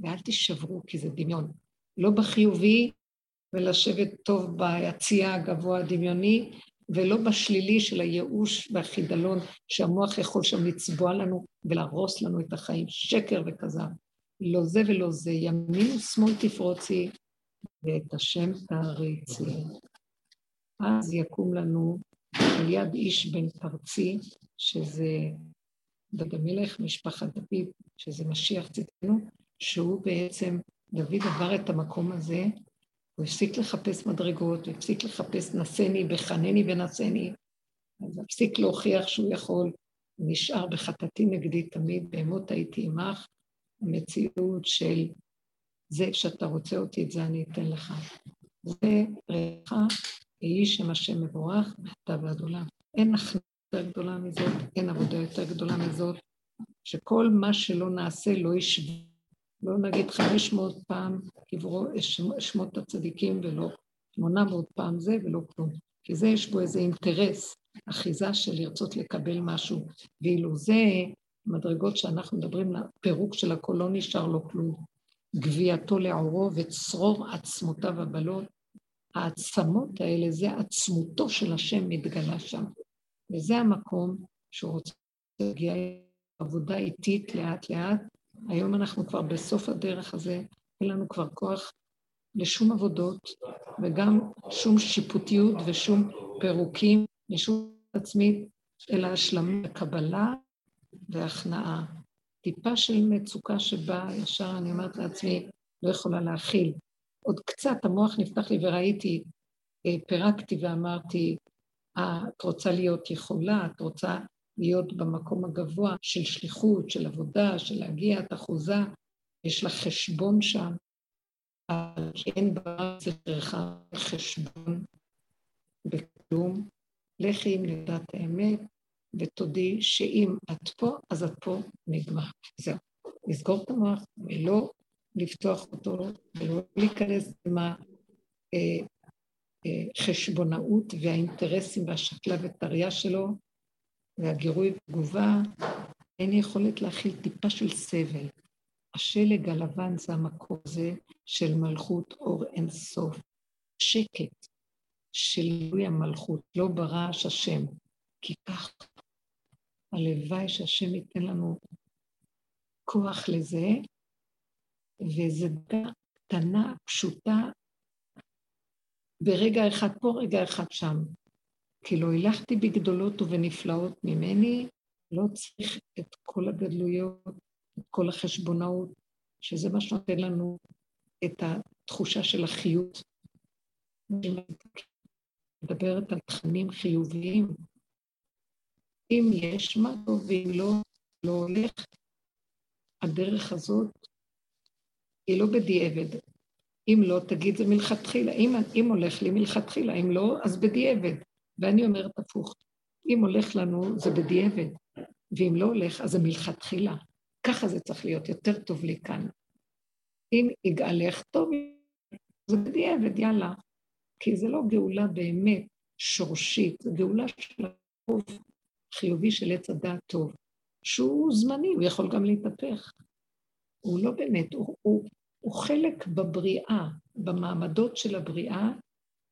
ואל תישברו, כי זה דמיון. לא בחיובי, ולשבת טוב ביציע הגבוה הדמיוני, ולא בשלילי של הייאוש והחידלון שהמוח יכול שם לצבוע לנו ולהרוס לנו את החיים. שקר וכזב. לא זה ולא זה, ימין ושמאל תפרוצי, ואת השם תעריצי. אז יקום לנו על יד איש בן פרצי, שזה דוד המלך, משפחת דוד, שזה משיח צדקנו, שהוא בעצם, דוד עבר את המקום הזה, הוא הפסיק לחפש מדרגות, הוא הפסיק לחפש נשני בחנני ונשני, אז הפסיק להוכיח שהוא יכול, הוא נשאר בחטאתי נגדי תמיד, בהמות הייתי עמך, המציאות של זה שאתה רוצה אותי, את זה אני אתן לך. זה רעך, יהי שם השם מבורך, ואתה ועד עולם. אין הכנעה יותר גדולה מזאת, אין עבודה יותר גדולה מזאת, שכל מה שלא נעשה לא ישווה. לא נגיד 500 פעם קברו שמות הצדיקים ולא 800 פעם זה ולא כלום. כי זה יש בו איזה אינטרס, אחיזה של לרצות לקבל משהו. ואילו זה מדרגות שאנחנו מדברים, פירוק של הכל לא נשאר לו כלום. גווייתו לעורו וצרור עצמותיו הבלות. העצמות האלה, זה עצמותו של השם מתגלה שם. וזה המקום שהוא רוצה להגיע עבודה איטית לאט-לאט. היום אנחנו כבר בסוף הדרך הזה, אין לנו כבר כוח לשום עבודות, וגם שום שיפוטיות ושום פירוקים, ושום עצמית, אלא השלמה, קבלה והכנעה. טיפה של מצוקה שבאה, ישר אני אומרת לעצמי, לא יכולה להכיל. עוד קצת המוח נפתח לי וראיתי, אה, פירקתי ואמרתי, אה, את רוצה להיות יכולה, את רוצה להיות במקום הגבוה של שליחות, של עבודה, של להגיע, את אחוזה, יש לך חשבון שם, אבל אין בזכרך חשבון בכלום. לכי עם לדעת האמת, ותודי שאם את פה, אז את פה נגמר. זהו. לסגור את המוח ולא לפתוח אותו, ולא להיכנס עם החשבונאות והאינטרסים והשקלה וטריה שלו, והגירוי תגובה, אין יכולת להכיל טיפה של סבל. השלג הלבן זה המקום הזה של מלכות אור אין סוף. שקט של גילוי המלכות, לא ברעש השם. כי כך הלוואי שהשם ייתן לנו כוח לזה, וזו דקה קטנה, פשוטה, ברגע אחד פה, רגע אחד שם. כי לא הלכתי בגדולות ובנפלאות ממני, לא צריך את כל הגדלויות, את כל החשבונאות, שזה מה שנותן לנו את התחושה של החיות. מדברת על תכנים חיוביים, אם יש מה טוב ואם לא, לא הולך, הדרך הזאת היא לא בדיעבד. אם לא, תגיד זה מלכתחילה. אם, אם הולך לי מלכתחילה, אם לא, אז בדיעבד. ואני אומרת הפוך, אם הולך לנו, זה בדיעבד, ואם לא הולך, אז זה מלכתחילה. ככה זה צריך להיות, יותר טוב לי כאן. אם יגאלך, טוב, זה בדיעבד, יאללה. כי זה לא גאולה באמת שורשית, זה גאולה של הרוב חיובי של עץ הדעת טוב, שהוא זמני, הוא יכול גם להתהפך. הוא לא באמת, הוא, הוא, הוא חלק בבריאה, במעמדות של הבריאה,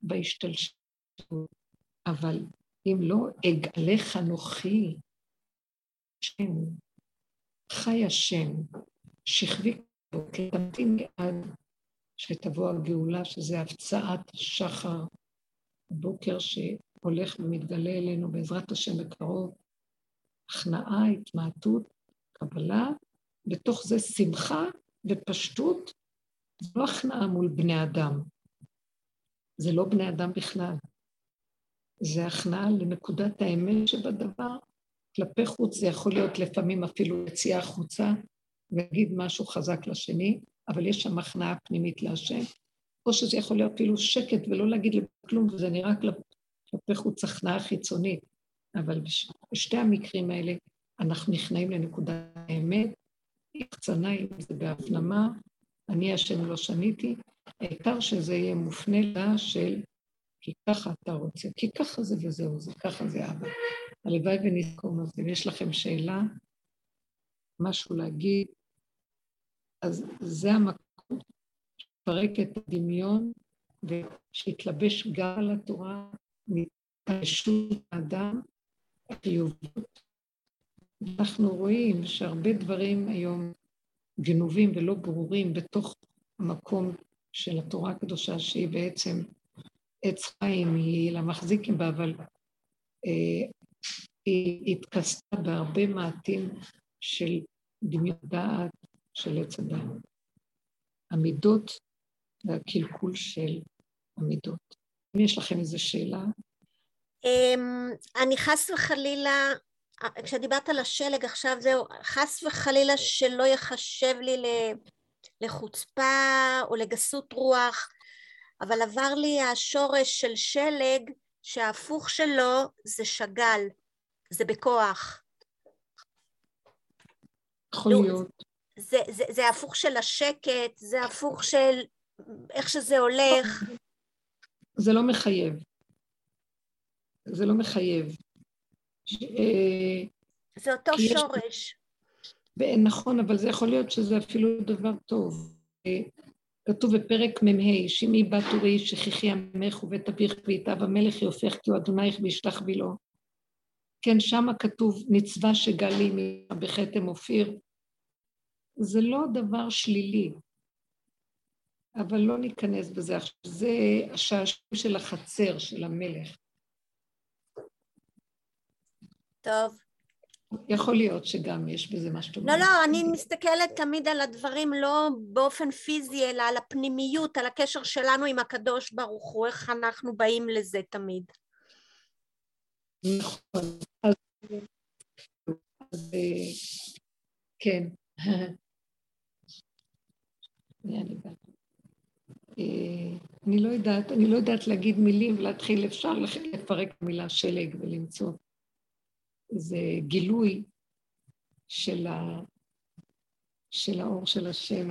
בהשתלשלות. אבל אם לא אגאלך אנוכי, השם, חי השם, שכבי בוקר, תמתין עד שתבוא הגאולה, שזה הפצעת שחר, בוקר שהולך ומתגלה אלינו בעזרת השם בקרוב, הכנעה, התמעטות, קבלה, בתוך זה שמחה ופשטות, זה לא הכנעה מול בני אדם, זה לא בני אדם בכלל. זה הכנעה לנקודת האמת שבדבר. כלפי חוץ זה יכול להיות לפעמים אפילו יציאה החוצה ולהגיד משהו חזק לשני, אבל יש שם הכנעה פנימית להשם, או שזה יכול להיות אפילו שקט ולא להגיד כלום, וזה נראה כלפי חוץ הכנעה חיצונית. אבל בשתי המקרים האלה אנחנו נכנעים לנקודת האמת, יחצנה אם זה בהפנמה, אני השם לא שניתי, העיקר שזה יהיה מופנה לה של כי ככה אתה רוצה, כי ככה זה וזהו, זה ככה זה אבא. הלוואי ונזכור אז אם יש לכם שאלה, משהו להגיד, אז זה המקום לפרק את הדמיון ושיתלבש גם על התורה, מתיישות האדם, חיוביות. אנחנו רואים שהרבה דברים היום גנובים ולא ברורים בתוך המקום של התורה הקדושה, שהיא בעצם עץ חיים, היא למחזיקים בה, אבל אה, היא התכסתה בהרבה מעטים של דמיון דעת של עץ אדם. המידות והקלקול של המידות. אם יש לכם איזו שאלה? אמ, אני חס וחלילה, כשדיברת על השלג עכשיו זהו, חס וחלילה שלא יחשב לי לחוצפה או לגסות רוח. אבל עבר לי השורש של שלג שההפוך שלו זה שגל, זה בכוח. יכול להיות. זה, זה, זה הפוך של השקט, זה הפוך של איך שזה הולך. זה לא מחייב. זה לא מחייב. אה, זה אותו שורש. נכון, אבל זה יכול להיות שזה אפילו דבר טוב. כתוב בפרק מ"ה, שמעי בת אורי שכיחי עמך ובית אביך ויטב המלך יופך כי הוא אדונייך וישלח בי לו. כן, שמה כתוב מצווה שגלי בחתם אופיר. זה לא דבר שלילי, אבל לא ניכנס בזה עכשיו. זה השעשוע של החצר של המלך. טוב. יכול להיות שגם יש בזה משהו. לא, לא, אני מסתכלת תמיד על הדברים לא באופן פיזי, אלא על הפנימיות, על הקשר שלנו עם הקדוש ברוך הוא, איך אנחנו באים לזה תמיד. נכון. אז, אז כן. אני לא יודעת, אני לא יודעת להגיד מילים ולהתחיל, אפשר לפרק מילה שלג ולמצוא. זה גילוי של, ה, של האור של השם,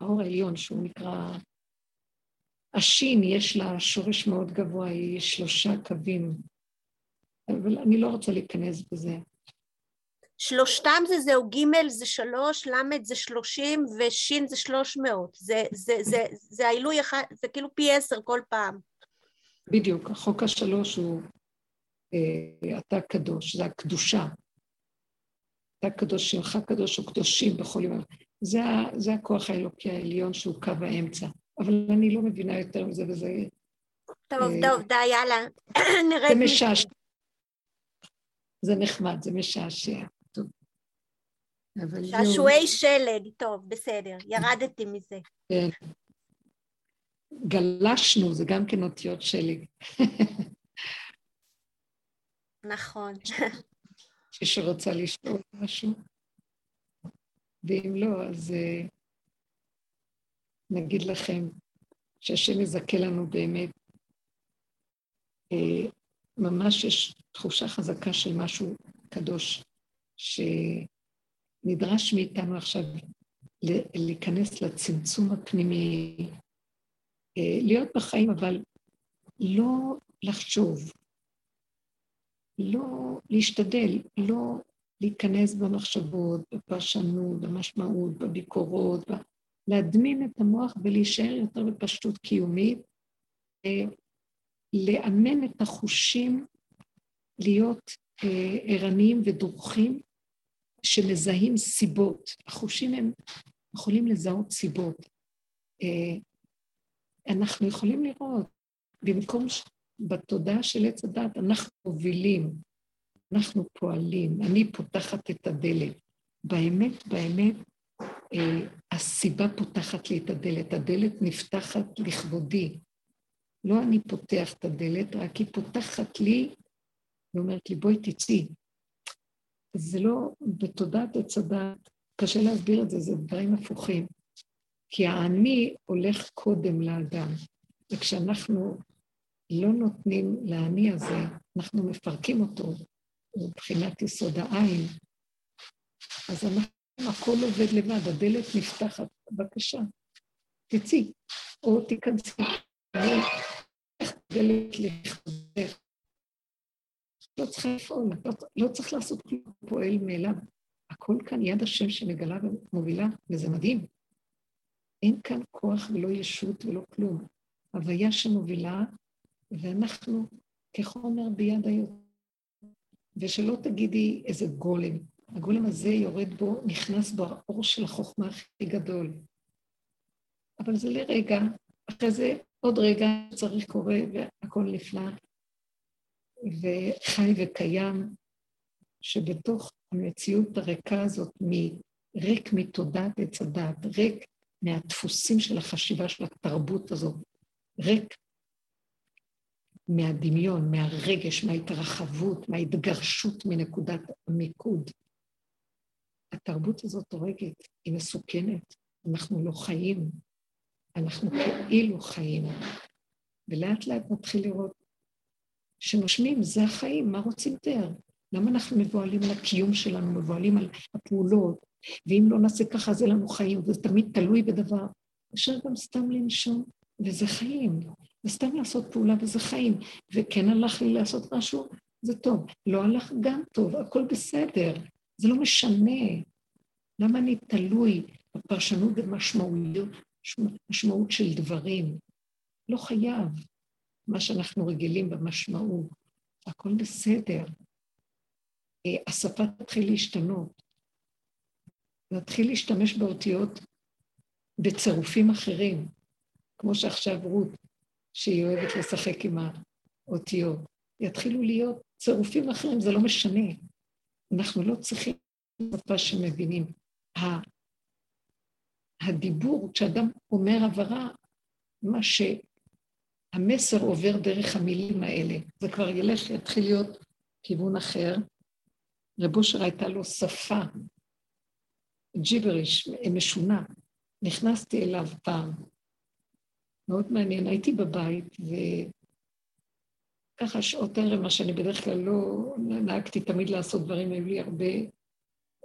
האור העליון, שהוא נקרא... השין, יש לה שורש מאוד גבוה, היא שלושה קווים, אבל אני לא רוצה להיכנס בזה. שלושתם זה זהו, ג' זה שלוש, ל' זה שלושים ושין זה שלוש מאות. זה, זה, זה, זה העילוי אחד, זה כאילו פי עשר כל פעם. בדיוק, החוק השלוש הוא אתה קדוש, זה הקדושה. אתה קדוש, שמך קדוש וקדושים בכל יום. זה, זה הכוח האלוקי העליון שהוא קו האמצע. אבל אני לא מבינה יותר מזה, וזה... טוב, אה, טוב, די, יאללה. נרד... זה משעשע. זה נחמד, זה משעשע. שעשועי שלג, טוב, בסדר, ירדתי מזה. כן. גלשנו, זה גם כן אותיות שלג. נכון. שרוצה לשאול משהו. ואם לא, אז uh, נגיד לכם שהשם יזכה לנו באמת. Uh, ממש יש תחושה חזקה של משהו קדוש, שנדרש מאיתנו עכשיו להיכנס לצמצום הפנימי, uh, להיות בחיים, אבל לא לחשוב, לא להשתדל, לא להיכנס במחשבות, בפרשנות, במשמעות, בביקורות, ב... להדמין את המוח ולהישאר יותר בפשטות קיומית, אה, לאמן את החושים להיות אה, ערניים ודרוכים שמזהים סיבות. החושים הם יכולים לזהות סיבות. אה, אנחנו יכולים לראות, במקום. בתודעה של עץ הדת, אנחנו מובילים, אנחנו פועלים, אני פותחת את הדלת. באמת, באמת, אה, הסיבה פותחת לי את הדלת, הדלת נפתחת לכבודי. לא אני פותח את הדלת, רק היא פותחת לי ואומרת לי, בואי תצאי. זה לא, בתודעת עץ הדת, קשה להסביר את זה, זה דברים הפוכים. כי האני הולך קודם לאדם, וכשאנחנו לא נותנים לאני הזה, אנחנו מפרקים אותו מבחינת יסוד העין, אז אנחנו, הכל עובד לבד, הדלת נפתחת, בבקשה, תצאי, או תיכנסי. איך דלת לכבודך. לא צריכה לפעול, לא, לא צריך לעשות כלום, פועל מאליו. הכל כאן יד השם שמגלה ומובילה, וזה מדהים. אין כאן כוח ולא ישות ולא כלום. הוויה שמובילה, ואנחנו כחומר ביד היותר. ושלא תגידי איזה גולם. הגולם הזה יורד בו, נכנס בו האור של החוכמה הכי גדול. אבל זה לרגע, אחרי זה עוד רגע צריך קורה והכל נפלא, וחי וקיים, שבתוך המציאות הריקה הזאת, ריק מתודעת עץ הדת, ריק מהדפוסים של החשיבה של התרבות הזאת, ריק מהדמיון, מהרגש, מההתרחבות, מההתגרשות מנקודת המיקוד. התרבות הזאת הורגת, היא מסוכנת, אנחנו לא חיים, אנחנו כאילו חיים. ולאט לאט נתחיל לראות שנושמים, זה החיים, מה רוצים יותר? למה אנחנו מבוהלים על הקיום שלנו, מבוהלים על הפעולות, ואם לא נעשה ככה, אין לנו חיים, וזה תמיד תלוי בדבר. אפשר גם סתם לנשום, וזה חיים. וסתם לעשות פעולה וזה חיים. וכן הלך לי לעשות משהו, זה טוב. לא הלך גם טוב, הכל בסדר. זה לא משנה. למה אני תלוי בפרשנות ומשמעויות, משמעות של דברים? לא חייב. מה שאנחנו רגילים במשמעות. הכל בסדר. אה, השפה תתחיל להשתנות. נתחיל להשתמש באותיות בצירופים אחרים, כמו שעכשיו רות, שהיא אוהבת לשחק עם האותיות. יתחילו להיות צירופים אחרים, זה לא משנה. אנחנו לא צריכים שפה שמבינים. הדיבור, כשאדם אומר הבהרה, מה שהמסר עובר דרך המילים האלה, זה כבר ילך, יתחיל להיות כיוון אחר. רב אושר הייתה לו שפה, ג'יבריש, משונה. נכנסתי אליו פעם, מאוד מעניין, הייתי בבית, וככה שעות ערב, מה שאני בדרך כלל לא נהגתי תמיד לעשות דברים, היו לי הרבה...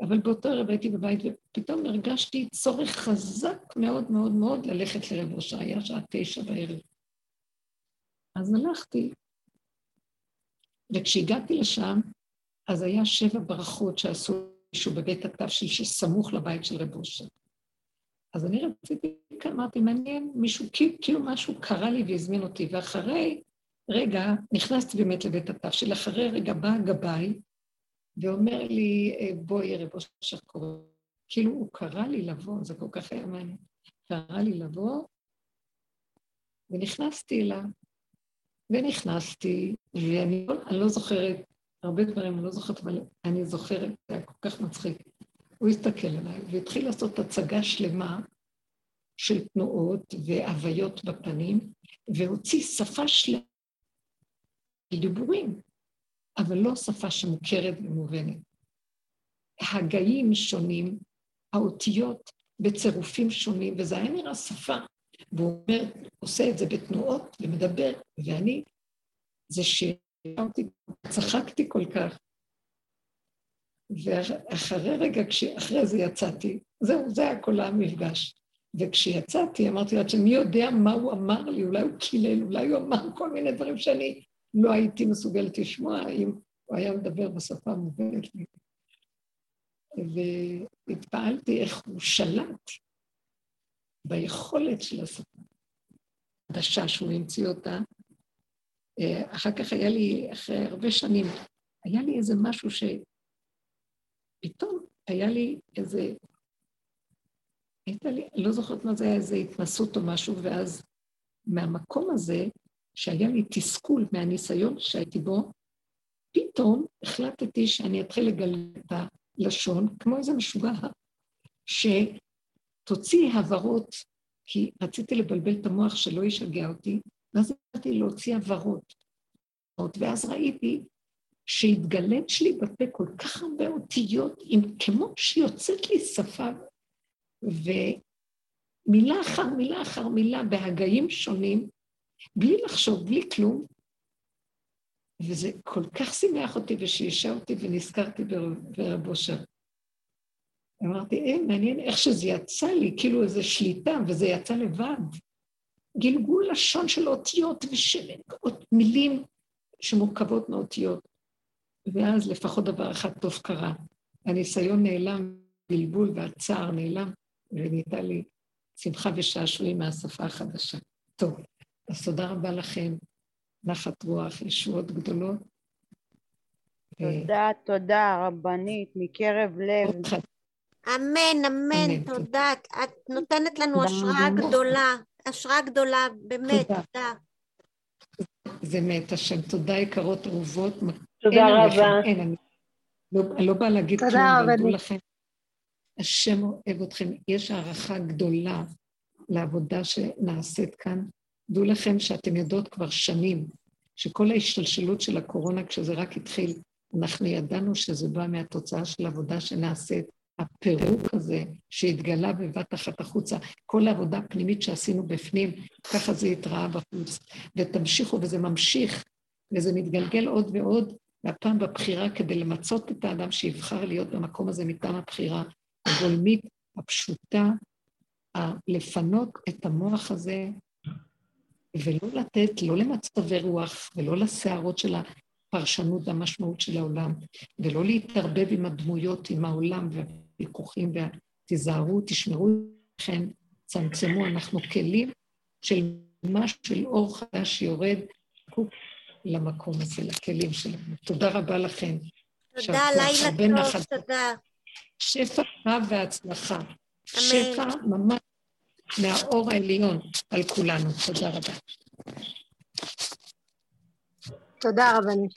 אבל באותו ערב הייתי בבית, ופתאום הרגשתי צורך חזק מאוד מאוד מאוד ללכת לרב ראשה, היה שעה תשע בערב. אז הלכתי, וכשהגעתי לשם, אז היה שבע ברכות שעשו מישהו בבית התבשיל שסמוך לבית של רב ראשה. אז אני רציתי, אמרתי, מעניין, מישהו, כאילו משהו קרה לי והזמין אותי, ואחרי רגע, נכנסתי באמת לבית התבשיל, אחרי רגע בא הגבאי ואומר לי, אה, בואי, רב אושר קורא. כאילו הוא קרא לי לבוא, זה כל כך היה מעניין. קרא לי לבוא, ונכנסתי אליו, ונכנסתי, ואני לא, לא זוכרת, הרבה דברים אני לא זוכרת, אבל אני זוכרת, זה היה כל כך מצחיק. הוא הסתכל עליי והתחיל לעשות הצגה שלמה של תנועות והוויות בפנים, והוציא שפה שלמה של דיבורים, אבל לא שפה שמוכרת ומובנת. הגאים שונים, האותיות בצירופים שונים, וזה היה נראה שפה. והוא אומר, עושה את זה בתנועות ומדבר, ואני, זה שאמרתי, צחקתי כל כך. ואחרי רגע, אחרי זה יצאתי, זהו, זה היה כל המפגש. וכשיצאתי, אמרתי לעצמי, מי יודע מה הוא אמר לי, אולי הוא קילל, אולי הוא אמר כל מיני דברים שאני לא הייתי מסוגלת לשמוע, אם הוא היה מדבר בשפה המובנת לי. והתפעלתי איך הוא שלט ביכולת של השפה. חדשה שהוא המציא אותה. אה, אחר כך היה לי, אחרי הרבה שנים, היה לי איזה משהו שפתאום היה לי איזה, הייתה לי, לא זוכרת מה זה היה, איזה התנסות או משהו, ואז מהמקום הזה, שהיה לי תסכול מהניסיון שהייתי בו, פתאום החלטתי שאני אתחיל לגלל את הלשון, כמו איזה משוגע, שתוציא הברות, כי רציתי לבלבל את המוח שלא ישגע אותי, ואז התחלתי להוציא הברות. ואז ראיתי שהתגלת שלי בפה כל כך הרבה אותיות, עם, כמו שיוצאת לי שפה, ומילה אחר מילה אחר מילה בהגאים שונים, בלי לחשוב, בלי כלום, וזה כל כך שימח אותי ושאישה אותי ונזכרתי ברב אושר. אמרתי, אה, מעניין איך שזה יצא לי, כאילו איזו שליטה, וזה יצא לבד. גלגול לשון של אותיות ושל מילים שמורכבות מאותיות. ואז לפחות דבר אחד טוב קרה. הניסיון נעלם, בלבול והצער נעלם, ונהייתה לי שמחה ושעשועים מהשפה החדשה. טוב, אז תודה רבה לכם. נחת רוח, ישועות גדולות. תודה, תודה, רבנית, מקרב לב. אמן, אמן, תודה. את נותנת לנו השראה גדולה, השראה גדולה, באמת, תודה. זה מת השם. תודה, יקרות אהובות. תודה רבה. אין, אני לא, לא באה להגיד כלום, אבל דעו לכם. השם אוהב אתכם. יש הערכה גדולה לעבודה שנעשית כאן. דעו לכם שאתם יודעות כבר שנים שכל ההשתלשלות של הקורונה, כשזה רק התחיל, אנחנו ידענו שזה בא מהתוצאה של עבודה שנעשית, הפירוק הזה שהתגלה בבת אחת החוצה, כל העבודה הפנימית שעשינו בפנים, ככה זה התראה בחוץ. ותמשיכו, וזה ממשיך, וזה מתגלגל עוד ועוד, והפעם בבחירה כדי למצות את האדם שיבחר להיות במקום הזה מטעם הבחירה הגולמית, הפשוטה, לפנות את המוח הזה ולא לתת, לא למצבי רוח ולא לסערות של הפרשנות והמשמעות של העולם, ולא להתערבב עם הדמויות, עם העולם והוויכוחים, ותיזהרו, תשמרו אתכם, צמצמו, אנחנו כלים של משהו של אור חדש שיורד למקום הזה, לכלים שלנו. תודה רבה לכם. תודה, לילה טוב, תודה. שפע רב והצלחה. אמן. שפע ממש מהאור העליון על כולנו. תודה רבה. תודה רבנית.